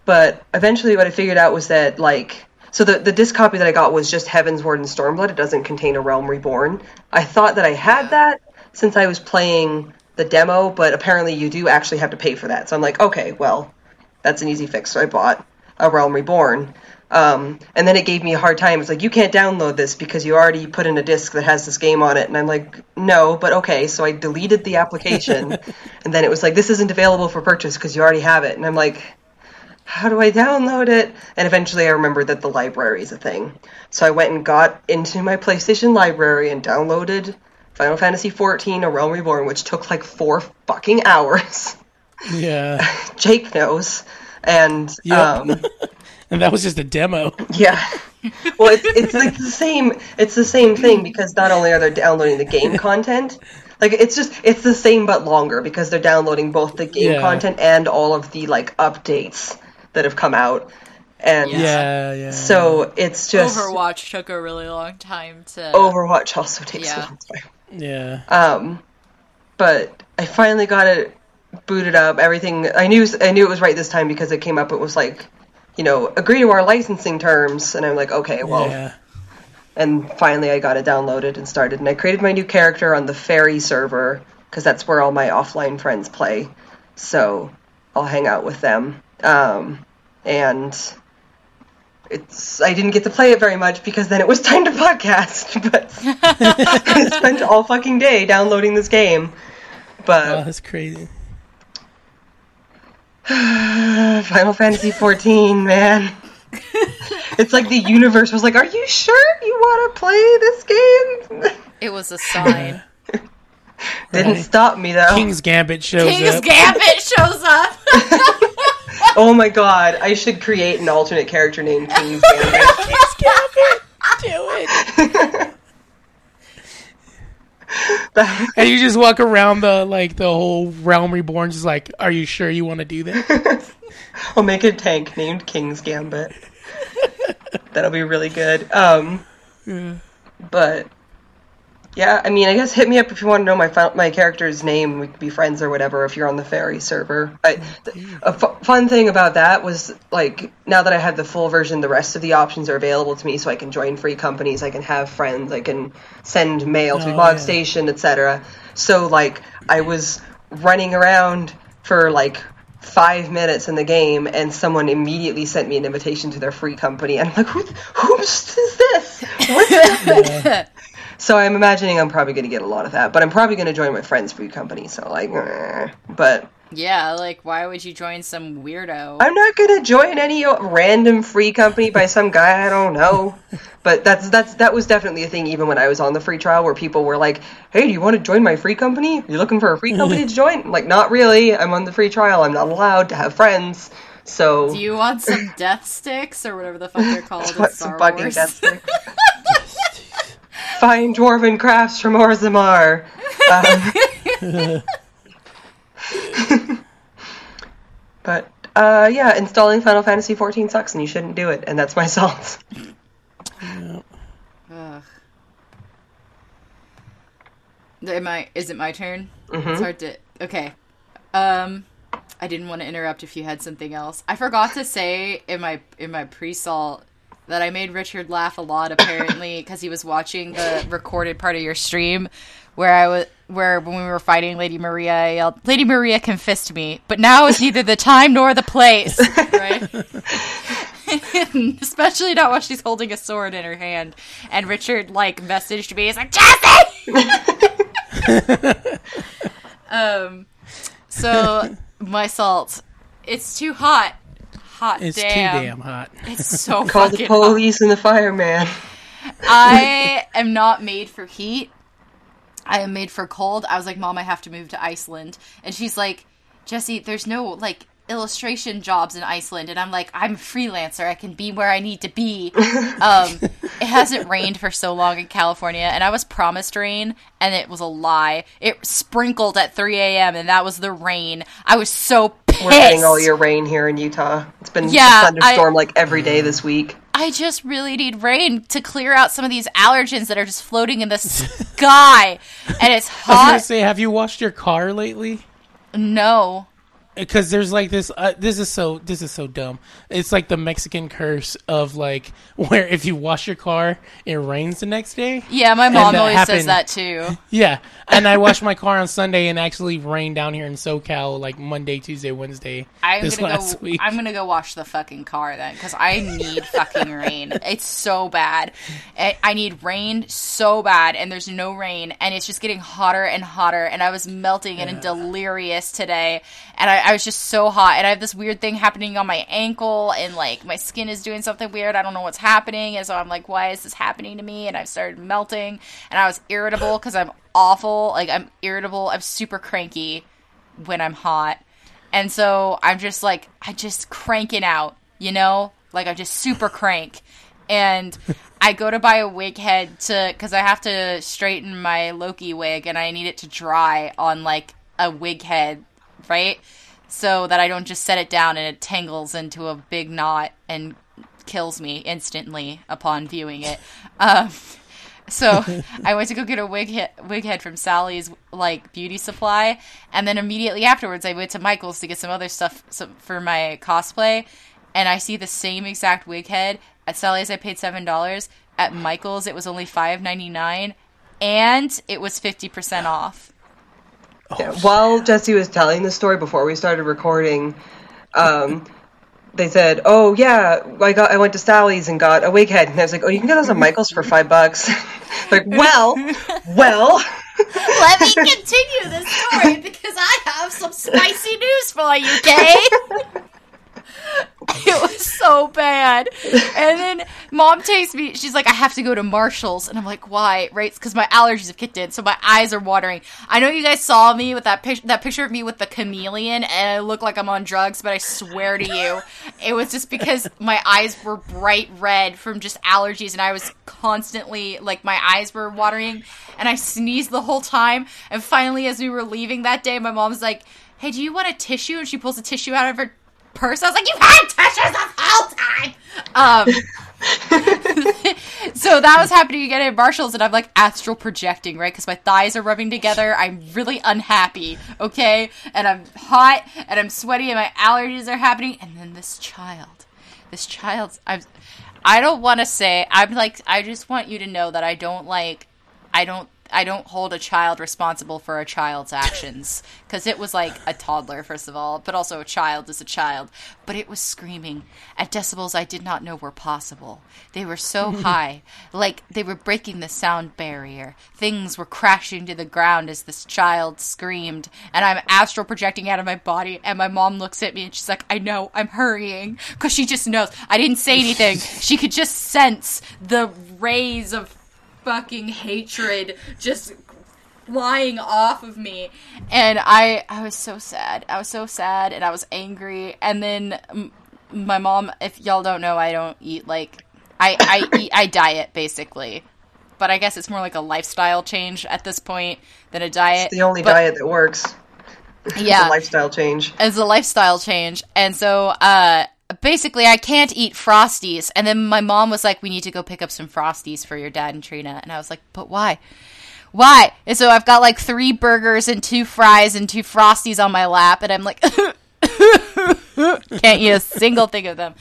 but eventually what I figured out was that like so the the disc copy that I got was just Heavensward and Stormblood. It doesn't contain a Realm Reborn. I thought that I had that since I was playing the demo, but apparently you do actually have to pay for that. So I'm like, okay, well, that's an easy fix. So I bought a Realm Reborn. Um, and then it gave me a hard time. It's like, you can't download this because you already put in a disc that has this game on it. And I'm like, no, but okay. So I deleted the application. and then it was like, this isn't available for purchase because you already have it. And I'm like, how do I download it? And eventually I remembered that the library is a thing. So I went and got into my PlayStation library and downloaded Final Fantasy XIV A Realm Reborn, which took like four fucking hours. Yeah. Jake knows. And Yep. um, And that was just a demo. yeah. Well, it's, it's like the same. It's the same thing because not only are they downloading the game content, like it's just it's the same but longer because they're downloading both the game Yeah. content and all of the like updates that have come out. And Yeah, yeah. so it's just Overwatch took a really long time to. Overwatch also takes Yeah. a long time. Yeah. Um, but I finally got it booted up. Everything I knew I knew it was right this time because it came up. It was like, you know, agree to our licensing terms, and I'm like, okay, well. yeah. And finally, I got it downloaded and started. And I created my new character on the Faerie server because that's where all my offline friends play. So I'll hang out with them. Um, and it's I didn't get to play it very much because then it was time to podcast. But I spent all fucking day downloading this game. But Oh, that's crazy. Final Fantasy 14, man. it's like the universe was like, "Are you sure you want to play this game?" It was a sign. Didn't Right. stop me though. King's Gambit shows King's up. King's Gambit shows up. Oh my god, I should create an alternate character named King's Gambit. King's Gambit. Do it. And you just walk around the like the whole realm reborn, just like, are you sure you want to do that? I'll make a tank named King's Gambit. That'll be really good. Um, yeah. but yeah, I mean, I guess hit me up if you want to know my my character's name. We could be friends or whatever if you're on the Faerie server. I, oh, th- a fun thing about that was like now that I have the full version, the rest of the options are available to me, so I can join free companies, I can have friends, I can send mail to Oh, yeah. Station, etc. So like I was running around for like five minutes in the game and someone immediately sent me an invitation to their free company and I'm like who who's this What's happening? So I'm imagining I'm probably going to get a lot of that but I'm probably going to join my friend's free company so like eh. but yeah, like why would you join some weirdo? I'm not going to join any random free company by some guy I don't know. But that's that's that was definitely a thing even when I was on the free trial where people were like hey do you want to join my free company? You're looking for a free company to join? I'm like not really. I'm on the free trial. I'm not allowed to have friends. So Do you want some death sticks or whatever the fuck they're called in Star Wars? death stick? Fine dwarven crafts from Orzammar. Um, but uh, yeah, installing Final Fantasy XIV sucks, and you shouldn't do it. And that's my salt. Ugh. Am I? Is it my turn? Mm-hmm. It's hard to. Okay. Um, I didn't want to interrupt if you had something else. I forgot to say in my in my pre-salt that I made Richard laugh a lot apparently because he was watching the recorded part of your stream where I was where when we were fighting Lady Maria, I yelled, "Lady Maria can fist me, but now is neither the time nor the place." right. Especially not while she's holding a sword in her hand. And Richard like messaged me. He's like, Jesse. um. So my salt. It's too hot. Hot It's damn. too damn hot. It's so cold. Call the fucking hot. police and the fireman. I am not made for heat. I am made for cold. I was like, Mom, I have to move to Iceland. And she's like, Jesse, there's no like illustration jobs in Iceland. And I'm like, I'm a freelancer. I can be where I need to be. um, it hasn't rained for so long in California. And I was promised rain, and it was a lie. It sprinkled at 3 a.m., and that was the rain. I was so pissed. We're getting all your rain here in Utah. It's been Yeah, a thunderstorm I- like every day this week. I just really need rain to clear out some of these allergens that are just floating in the sky. And it's I was gonna hot. say, have you washed your car lately? No. Because there's like this uh, this is so this is so dumb it's like the mexican curse of like where if you wash your car it rains the next day Yeah, my mom always says that too. yeah and i washed my car on sunday and actually rained down here in socal like monday tuesday wednesday I'm this gonna last go. week I'm gonna go wash the fucking car then, because I need fucking rain. It's so bad. I I need rain so bad, and there's no rain, and it's just getting hotter and hotter. And I was melting and delirious today, and I, I was just so hot. And I have this weird thing happening on my ankle, and like my skin is doing something weird. I don't know what's happening, and so I'm like, why is this happening to me? And I've started melting, and I was irritable because I'm awful. Like I'm irritable. I'm super cranky when I'm hot. And so I'm just like, I just cranking out, you know? Like I'm just super crank. And I go to buy a wig head to, cause I have to straighten my Loki wig and I need it to dry on like a wig head, right? So that I don't just set it down and it tangles into a big knot and kills me instantly upon viewing it. Um, so I went to go get a wig head, wig head from Sally's like beauty supply, and then immediately afterwards I went to Michael's to get some other stuff for my cosplay, and I see the same exact wig head at Sally's. I paid seven dollars. At Michael's, it was only five ninety nine, and it was fifty percent off. Yeah, while Jesse was telling the story before we started recording, um, they said, "Oh yeah, I got I went to Sally's and got a wig head," and I was like, "Oh, you can get those at Michael's for five bucks." like, well, well, Let me continue this story because I have some spicy news for you, Kay. bad. And then mom takes me. She's like, I have to go to Marshalls, and I'm like, why? Right? Because my allergies have kicked in, so my eyes are watering. I know you guys saw me with that picture, that picture of me with the chameleon, and I look like I'm on drugs, but I swear to you, it was just because my eyes were bright red from just allergies, and I was constantly like my eyes were watering, and I sneezed the whole time. And finally, as we were leaving that day, my mom's like, "Hey, do you want a tissue?" And she pulls a tissue out of her purse. I was like, you've had tissues the whole time." Um, so that was happening again at Marshalls, and I'm like astral projecting, right? Because my thighs are rubbing together. I'm really unhappy, okay? And I'm hot, and I'm sweaty, and my allergies are happening. And then this child, this child's, I'm, I don't want to say, I'm like, I just want you to know that I don't like, I don't I don't hold a child responsible for a child's actions because it was like a toddler, first of all, but also a child is a child. But it was screaming at decibels I did not know were possible. They were so high, like they were breaking the sound barrier. Things were crashing to the ground as this child screamed, and I'm astral projecting out of my body. And my mom looks at me and she's like, "I know, I'm hurrying," because she just knows. I didn't say anything. she could just sense the rays of fucking hatred just flying off of me and i i was so sad i was so sad and i was angry and then m- my mom if y'all don't know i don't eat like i i eat i diet basically but i guess it's more like a lifestyle change at this point than a diet The only But- diet that works. yeah The lifestyle change. as a lifestyle change. And so, uh, basically, I can't eat Frosties. And then my mom was like, we need to go pick up some Frosties for your dad and Trina. And I was like, but why? Why? And so I've got like three burgers and two fries and two Frosties on my lap. And I'm like, can't eat a single thing of them.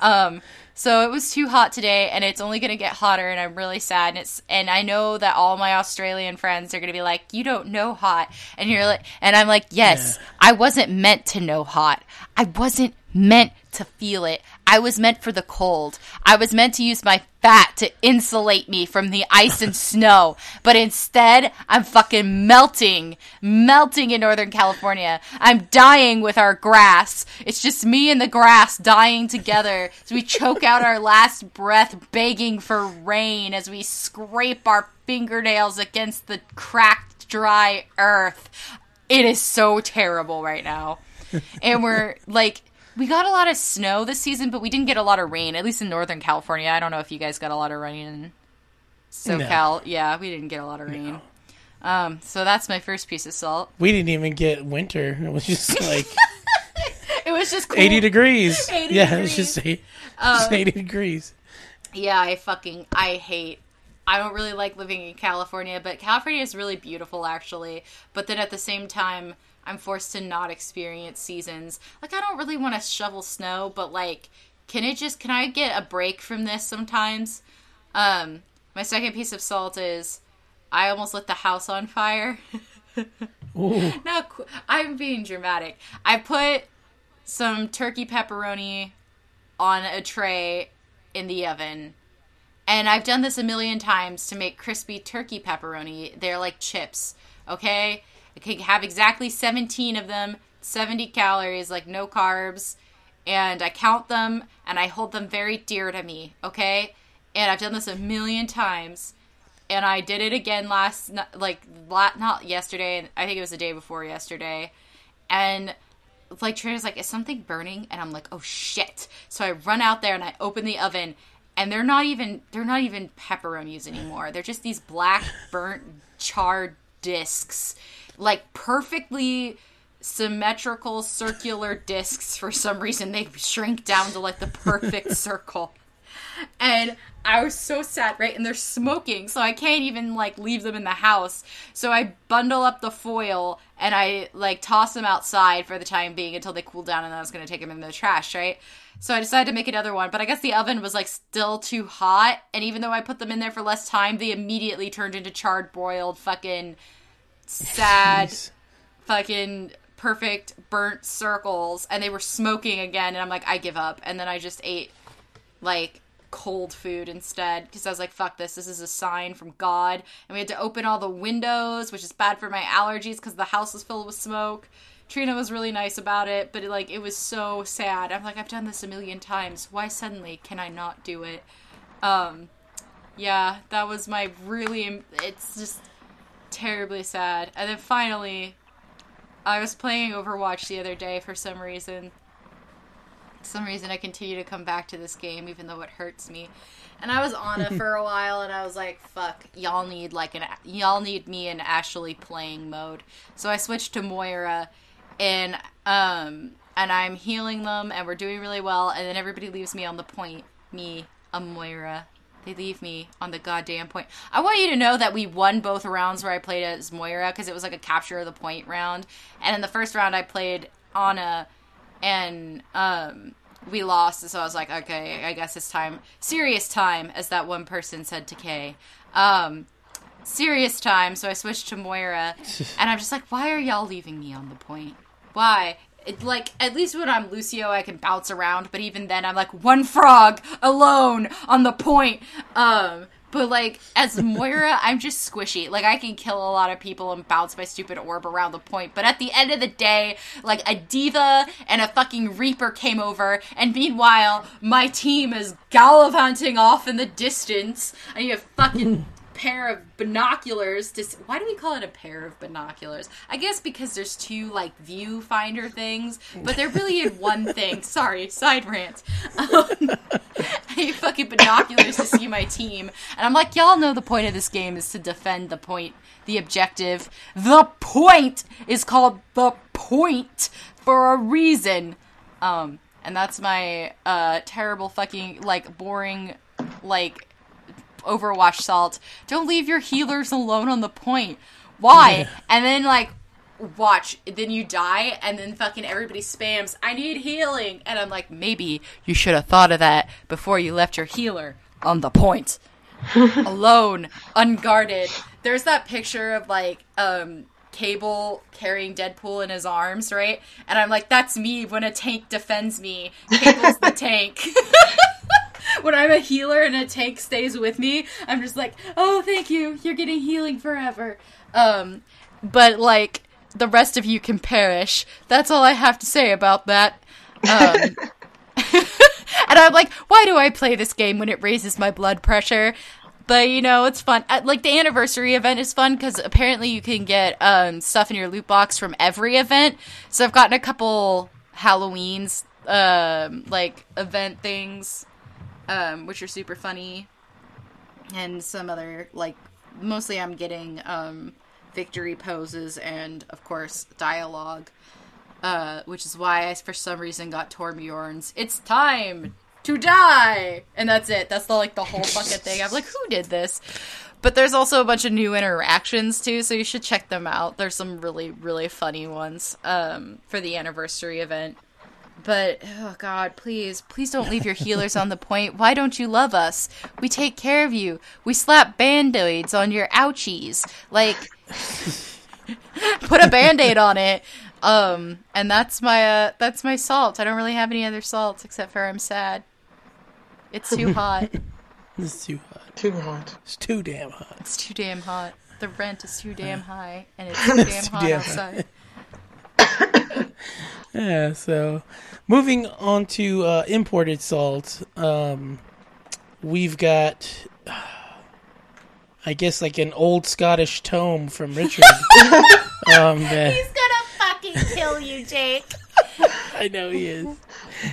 Um, so it was too hot today, and it's only going to get hotter, and I'm really sad. And it's and I know that all my Australian friends are going to be like, "You don't know hot," and you're like, and I'm like, "Yes, I wasn't meant to know hot. I wasn't meant to feel it. I was meant for the cold. I was meant to use my fat to insulate me from the ice and snow. But instead, I'm fucking melting, melting in Northern California. I'm dying with our grass. It's just me and the grass dying together as we choke out our last breath, begging for rain as we scrape our fingernails against the cracked, dry earth. It is so terrible right now. And we're like, we got a lot of snow this season, but we didn't get a lot of rain, at least in Northern California. I don't know if you guys got a lot of rain in SoCal. Yeah, we didn't get a lot of rain. Um, so that's my first piece of salt. We didn't even get winter. It was just like It was just cool. 80 degrees. 80 yeah, it was just, degrees. eight, just 80 degrees. Yeah, I fucking I hate. I don't really like living in California, but California is really beautiful actually. But then at the same time, I'm forced to not experience seasons. Like I don't really want to shovel snow, but like can it just can I get a break from this sometimes? Um my second piece of salt is I almost lit the house on fire. Qu- I'm being dramatic. I put some turkey pepperoni on a tray in the oven. And I've done this a million times to make crispy turkey pepperoni. They're like chips, okay? Can have exactly 17 of them, 70 calories, like no carbs. And I count them and I hold them very dear to me, okay? And I've done this a million times. And I did it again last, like, not yesterday, and I think it was the day before yesterday. And like Trina's like, is something burning? And I'm like, oh shit. So I run out there and I open the oven and they're not even they're not even pepperonis anymore. They're just these black burnt charred discs. Like perfectly symmetrical circular discs for some reason they shrink down to like the perfect circle. And I was so sad, right? And they're smoking, so I can't even like leave them in the house. So I bundle up the foil and I like toss them outside for the time being until they cool down, and then I was gonna take them in the trash, right? So I decided to make another one, but I guess the oven was like still too hot, and even though I put them in there for less time, they immediately turned into charred, broiled, fucking sad Jeez. fucking perfect burnt circles and they were smoking again and I'm like I give up and then I just ate like cold food instead because I was like fuck this this is a sign from God and we had to open all the windows which is bad for my allergies because the house is filled with smoke Trina was really nice about it, but it, like it was so sad. I'm like, I've done this a million times. Why suddenly can I not do it? Um, yeah, that was my really. It's just terribly sad. And then finally, I was playing Overwatch the other day for some reason. some reason, I continue to come back to this game, even though it hurts me. And I was on it for a while, and I was like, "Fuck, y'all need like an y'all need me in Ashley playing mode." So I switched to Moira, and um, and I'm healing them, and we're doing really well. And then everybody leaves me on the point. Me, a Moira, they leave me on the goddamn point. I want you to know that we won both rounds where I played as Moira because it was like a capture of the point round. And in the first round, I played Ana, and um, we lost. So I was like, okay, I guess it's time, serious time, as that one person said to Kay. Um, serious time. So I switched to Moira, and I'm just like, why are y'all leaving me on the point? Why? It, like at least when I'm Lucio, I can bounce around. But even then, I'm like one frog alone on the point. Um, but like as Moira, I'm just squishy. Like I can kill a lot of people and bounce my stupid orb around the point. But at the end of the day, like a D.Va and a fucking reaper came over, and meanwhile my team is gallivanting off in the distance, and you have fucking pair of binoculars to s- why do we call it a pair of binoculars? I guess because there's two like viewfinder things but they're really in one thing. Sorry side rant. Um, I fucking binoculars to see my team and i'm like y'all know the point of this game is to defend the point the objective. The point is called the point for a reason. Um and that's my uh terrible fucking like boring like Overwatch salt. Don't leave your healers alone on the point. Why? and then like watch, then you die, and then fucking everybody spams, I need healing. And I'm like, maybe you should have thought of that before you left your healer on the point. alone, unguarded. There's that picture of like um Cable carrying Deadpool in his arms, right? And I'm like, that's me when a tank defends me. Cable's the tank. when I'm a healer and a tank stays with me, I'm just like, oh, thank you. You're getting healing forever. Um, but like the rest of you can perish. That's all I have to say about that. Um, and I'm like, why do I play this game when it raises my blood pressure? But you know, it's fun. Uh, Like the anniversary event is fun because apparently you can get um, stuff in your loot box from every event. So I've gotten a couple Halloween's um, like event things um, which are super funny, and some other like mostly I'm getting um, victory poses and of course dialogue, uh, which is why I for some reason got Torbjorn's "It's time to die," and that's it. That's the like the whole fucking thing. I'm like, who did this? But there's also a bunch of new interactions too, so you should check them out. There's some really really funny ones um, for the anniversary event. But oh god, please, please don't leave your healers on the point. Why don't you love us? We take care of you. We slap band-aids on your ouchies. Like put a band-aid on it. Um and that's my uh that's my salt. I don't really have any other salts except for I'm sad. It's too hot. It's too hot. Too hot. It's too damn hot. It's too damn hot. The rent is too damn high and it's too damn too hot damn outside. Yeah, so moving on to uh, imported salt, um, we've got, I guess, like an old Scottish tome from Richard. um, that, He's gonna fucking kill you, Jake. I know he is.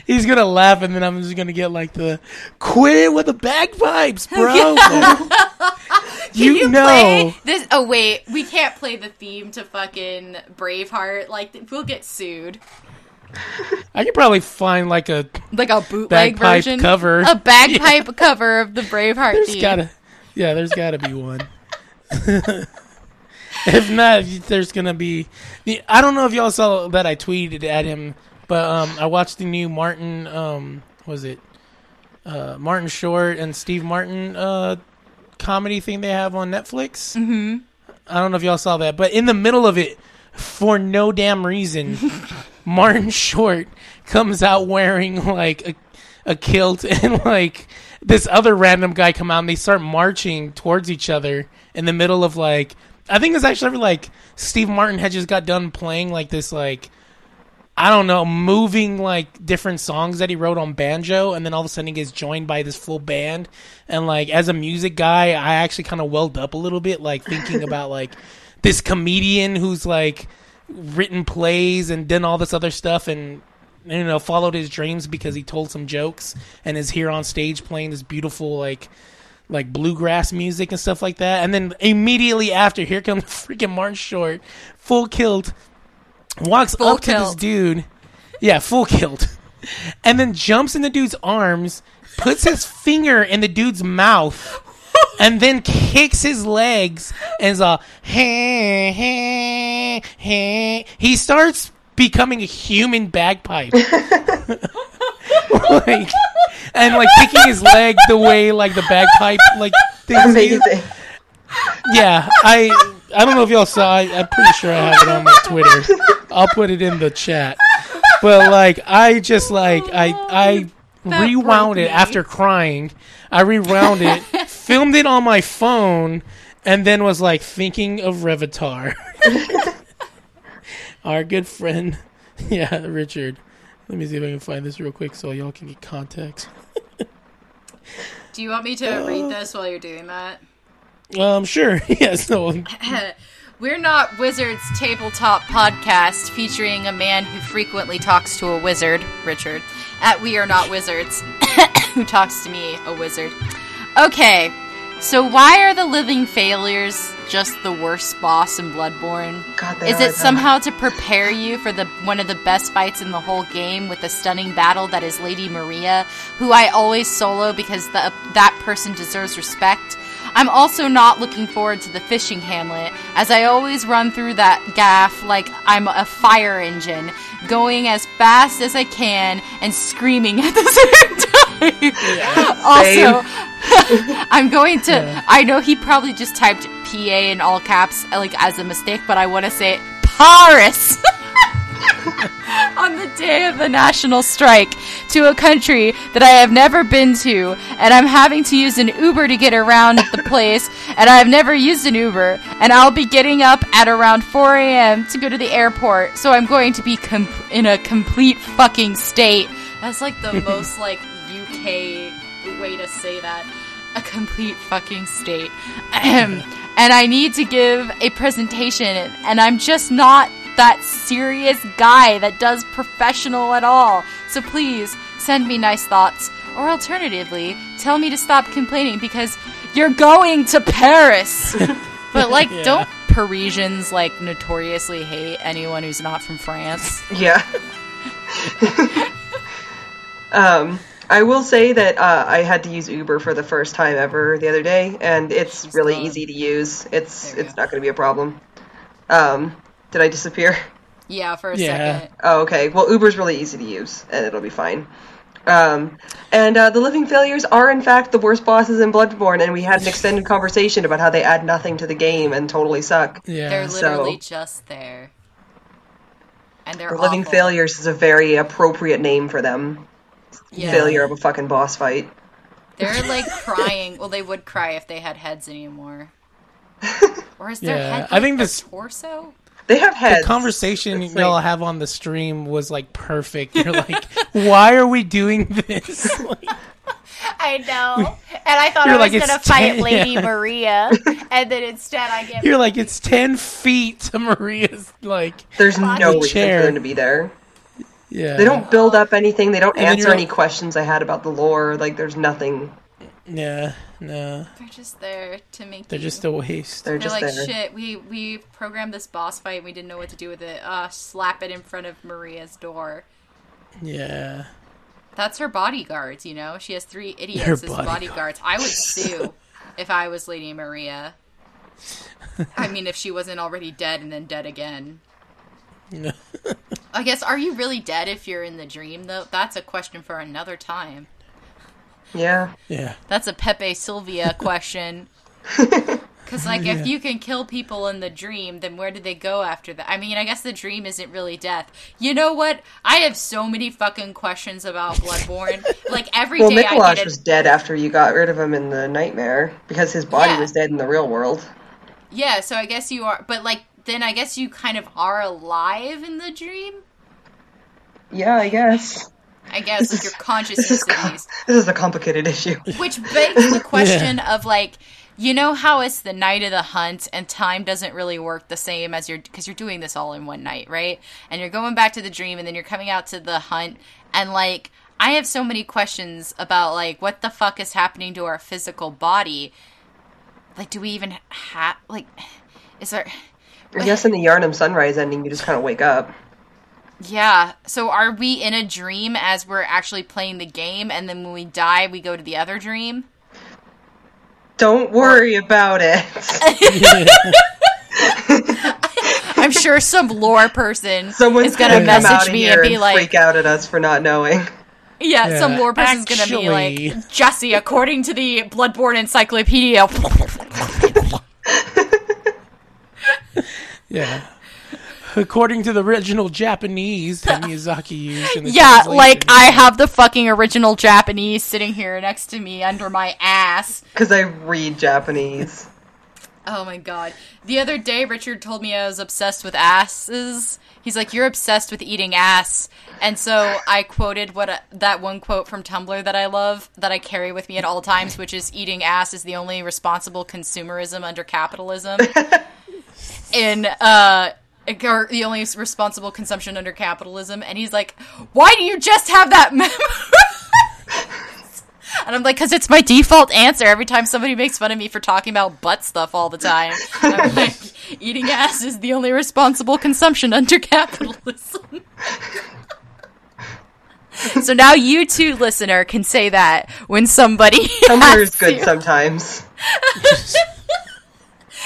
He's gonna laugh, and then I'm just gonna get like the quit it with the bagpipes, bro. you, you know, play this? Oh wait, we can't play the theme to fucking Braveheart. Like we'll get sued. I could probably find like a. Like a bootleg version, cover. a bagpipe cover of the Braveheart There's theme. gotta, yeah, there's gotta be one. if not, there's gonna be. The, I don't know if y'all saw that I tweeted at him, but um, I watched the new Martin. Um, was it uh, Martin Short and Steve Martin uh, comedy thing they have on Netflix? Mm-hmm. I don't know if y'all saw that, but in the middle of it, for no damn reason, Martin Short comes out wearing like a, a kilt and like this other random guy come out and they start marching towards each other in the middle of like I think it's actually like Steve Martin had just got done playing like this like I don't know, moving like different songs that he wrote on banjo, and then all of a sudden he gets joined by this full band. And like as a music guy, I actually kind of welled up a little bit, like thinking about like this comedian who's like written plays and done all this other stuff, and you know followed his dreams because he told some jokes and is here on stage playing this beautiful like like bluegrass music and stuff like that. And then immediately after, here comes the freaking Martin Short, full kilt, walks Full up to this dude. Yeah, full kilt. And then jumps in the dude's arms, puts his finger in the dude's mouth, and then kicks his legs and is all, hey, hey, hey. He starts becoming a human bagpipe. like, and like kicking his leg the way like the bagpipe like things do. Amazing. Yeah, I I don't know if y'all saw. I, I'm pretty sure I have it on my Twitter. I'll put it in the chat. But like, I just like I I That rewound it after crying. I rewound it, filmed it on my phone, and then was like thinking of Revitar, our good friend. Yeah, Richard. Let me see if I can find this real quick so y'all can get context. Do you want me to read this while you're doing that? Um, sure. Yeah. So We're Not Wizards tabletop podcast featuring a man who frequently talks to a wizard, Richard, at We Are Not Wizards, who talks to me, a wizard. Okay, so why are the living failures just the worst boss in Bloodborne? God, they Is are, it though. somehow to prepare you for the one of the best fights in the whole game with a stunning battle that is Lady Maria, who I always solo because the, that person deserves respect? I'm also not looking forward to the fishing hamlet, as I always run through that gaff like I'm a fire engine, going as fast as I can and screaming at the same time. also, I'm going to. I know he probably just typed PA in all caps, like as a mistake, but I want to say Paris on the day of the national strike to a country that I have never been to, and I'm having to use an Uber to get around the place, and I've never used an Uber, and I'll be getting up at around 4 a.m. to go to the airport, so I'm going to be com- in a complete fucking state. That's like the most like UK way to say that. A complete fucking state. And I need to give a presentation, and I'm just not that serious guy that does professional at all. So please send me nice thoughts, or alternatively, tell me to stop complaining because you're going to Paris. but like, Yeah. don't Parisians like notoriously hate anyone who's not from France? Yeah. um, I will say that uh, I had to use Uber for the first time ever the other day, and it's really easy to use. It's it's go. not going to be a problem. Um, did I disappear? Yeah, for a Yeah. second. Oh, okay. Well, Uber's really easy to use, and it'll be fine. Um, and uh, the living failures are, in fact, the worst bosses in Bloodborne, and we had an extended conversation about how they add nothing to the game and totally suck. yeah. They're so- literally just there. And they're The living failures is a very appropriate name for them. Yeah. Failure of a fucking boss fight. They're like crying. Well, they would cry if they had heads anymore. Or is their Yeah, head? I think their this- torso. They have heads. the conversation It's y'all like- have on the stream was like perfect. You're like, why are we doing this? Like, I know. And I thought You're I was like, it's going to fight 10 Lady yeah. Maria. And then instead I get. you're like, it's ten feet to Maria's. Like, There's no reason chair. for them to be there. yeah, They don't build up anything. They don't And answer you're- any questions I had about the lore. Like, there's nothing. Yeah, no, They're just there to make. they're you- just a waste. They're They're just like there. shit. We we programmed this boss fight. and We didn't know what to do with it. Uh, slap it in front of Maria's door. Yeah, That's her bodyguards. You know, she has three Her idiots as bodyguards. bodyguards. I would sue if I was Lady Maria. I mean, if she wasn't already dead and then dead again. No. I guess, are you really dead if you're in the dream, though? That's a question for another time. Yeah. yeah. That's a Pepe Sylvia question. Because, like, if you can kill people in the dream, then where do they go after that? I mean, I guess the dream isn't really death. You know what? I have so many fucking questions about Bloodborne. like, every day Well, I Micolash get was dead after you got rid of him in the nightmare because his body Yeah. was dead in the real world. Yeah, so I guess you are. But, like, then I guess you kind of are alive in the dream? Yeah, I guess. I guess like your consciousness com- of these. this is a complicated issue. Which begs the question of like, you know how it's the night of the hunt and time doesn't really work the same as you're because you're doing this all in one night, right? And you're going back to the dream and then you're coming out to the hunt and like I have so many questions about like what the fuck is happening to our physical body. Like, do we even have like? Is there? I guess in the Yharnam Sunrise ending, you just kind of wake up. Yeah. So are we in a dream as we're actually playing the game, and then when we die, we go to the other dream? Don't worry about it. I'm sure some lore person Someone's is gonna come out message me and be and like, freak out at us for not knowing. yeah, Yeah. some lore person's gonna be like, Jesse, according to the Bloodborne Encyclopedia. Yeah. According to the original Japanese that Miyazaki used in the yeah, like I have the fucking original Japanese sitting here next to me under my ass. Because I read Japanese. Oh my god. The other day, Richard told me I was obsessed with asses. He's like, You're obsessed with eating ass. And so I quoted what a, that one quote from Tumblr that I love, that I carry with me at all times, which is eating ass is the only responsible consumerism under capitalism. In, uh, or the only responsible consumption under capitalism. And he's like, Why do you just have that memorized? And I'm like, because it's my default answer every time somebody makes fun of me for talking about butt stuff all the time. I'm like, eating ass is the only responsible consumption under capitalism. so now you too, listener, can say that when somebody. Tumblr is good to. sometimes.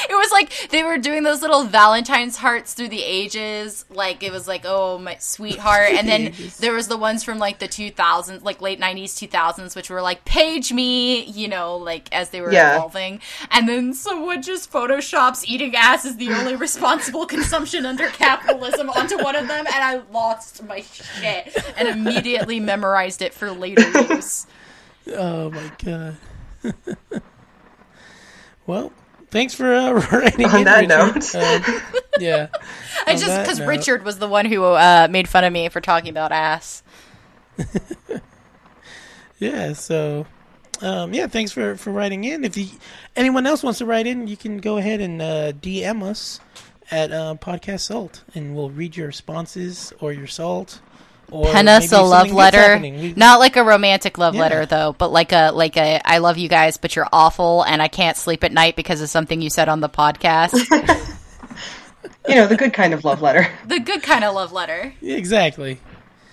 It was like they were doing those little Valentine's hearts through the ages. Like it was like, oh my sweetheart, and then there was the ones from like the 2000s, like late 90s, 2000s, which were like page me, you know, like as they were Yeah. evolving. And then someone just photoshops eating ass is the only responsible consumption under capitalism onto one of them, and I lost my shit and immediately memorized it for later use. Oh my god. well, thanks for uh, writing On in, that Richard. note. Um, yeah. I On just because Richard was the one who uh, made fun of me for talking about ass. Yeah, so um, yeah, thanks for, for writing in. If you, anyone else wants to write in, you can go ahead and uh, DM us at uh, Podcast Salt, and we'll read your responses or your salt. Or Pen us a love letter. We- not like a romantic love Yeah. letter though, but like a like a I love you guys, but you're awful, and I can't sleep at night because of something you said on the podcast. You know, the good kind of love letter. the good kind of love letter. Exactly.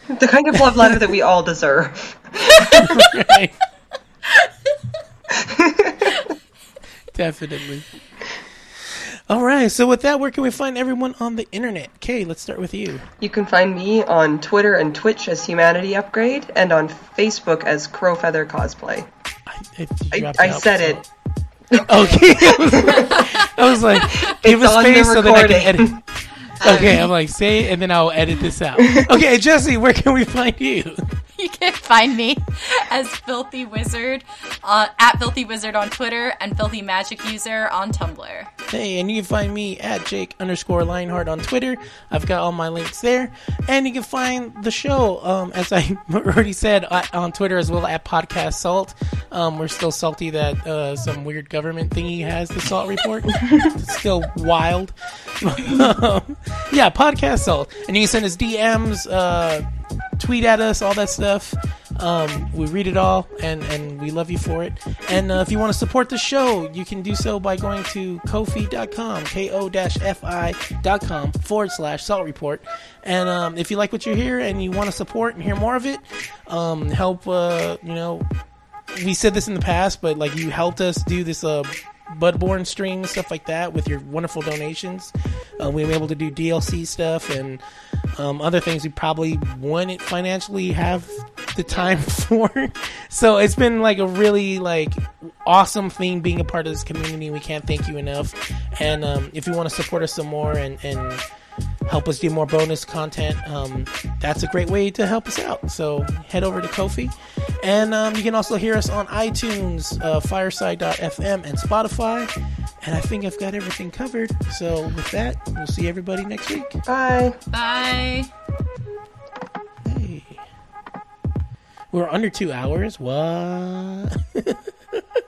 The kind of love letter that we all deserve. Definitely. All right. So with that, where can we find everyone on the internet? Kay, let's start with you. You can find me on Twitter and Twitch as Humanity Upgrade, and on Facebook as Crowfeather Cosplay. I, I, I said so- it. Okay. I was like, give a It's the space so that I can edit. Um, okay, I'm like, say it, and then I'll edit this out. Okay, Jesse, where can we find you? You can find me as Filthy Wizard uh, at Filthy Wizard on Twitter and Filthy Magic User on Tumblr. Hey, and you can find me at Jake underscore Lionheart on Twitter. I've got all my links there. And you can find the show, um, as I already said, uh, on Twitter as well at Podcast Salt. Um, we're still salty that uh, some weird government thingy has the Salt Report. it's still wild. Um, yeah, Podcast Salt. And you can send us DMs, uh, tweet at us, all that stuff. Um, we read it all, and, and we love you for it. And uh, if you want to support the show, you can do so by going to kofi.com, ko-fi.com forward slash salt report. And um, if you like what you hear and you want to support and hear more of it, um, help, uh, you know, we said this in the past, but like you helped us do this uh, Bloodborne string stuff like that with your wonderful donations. Uh, we were able to do DLC stuff and um, other things we probably wouldn't financially have the time for. so it's been like a really like awesome thing being a part of this community. We can't thank you enough. And um, if you want to support us some more and and help us do more bonus content, um, that's a great way to help us out. So head over to Kofi. And um, you can also hear us on iTunes, uh, Fireside.fm, and Spotify. And I think I've got everything covered. So with that, we'll see everybody next week. Bye. Bye. Hey. We're under two hours. What?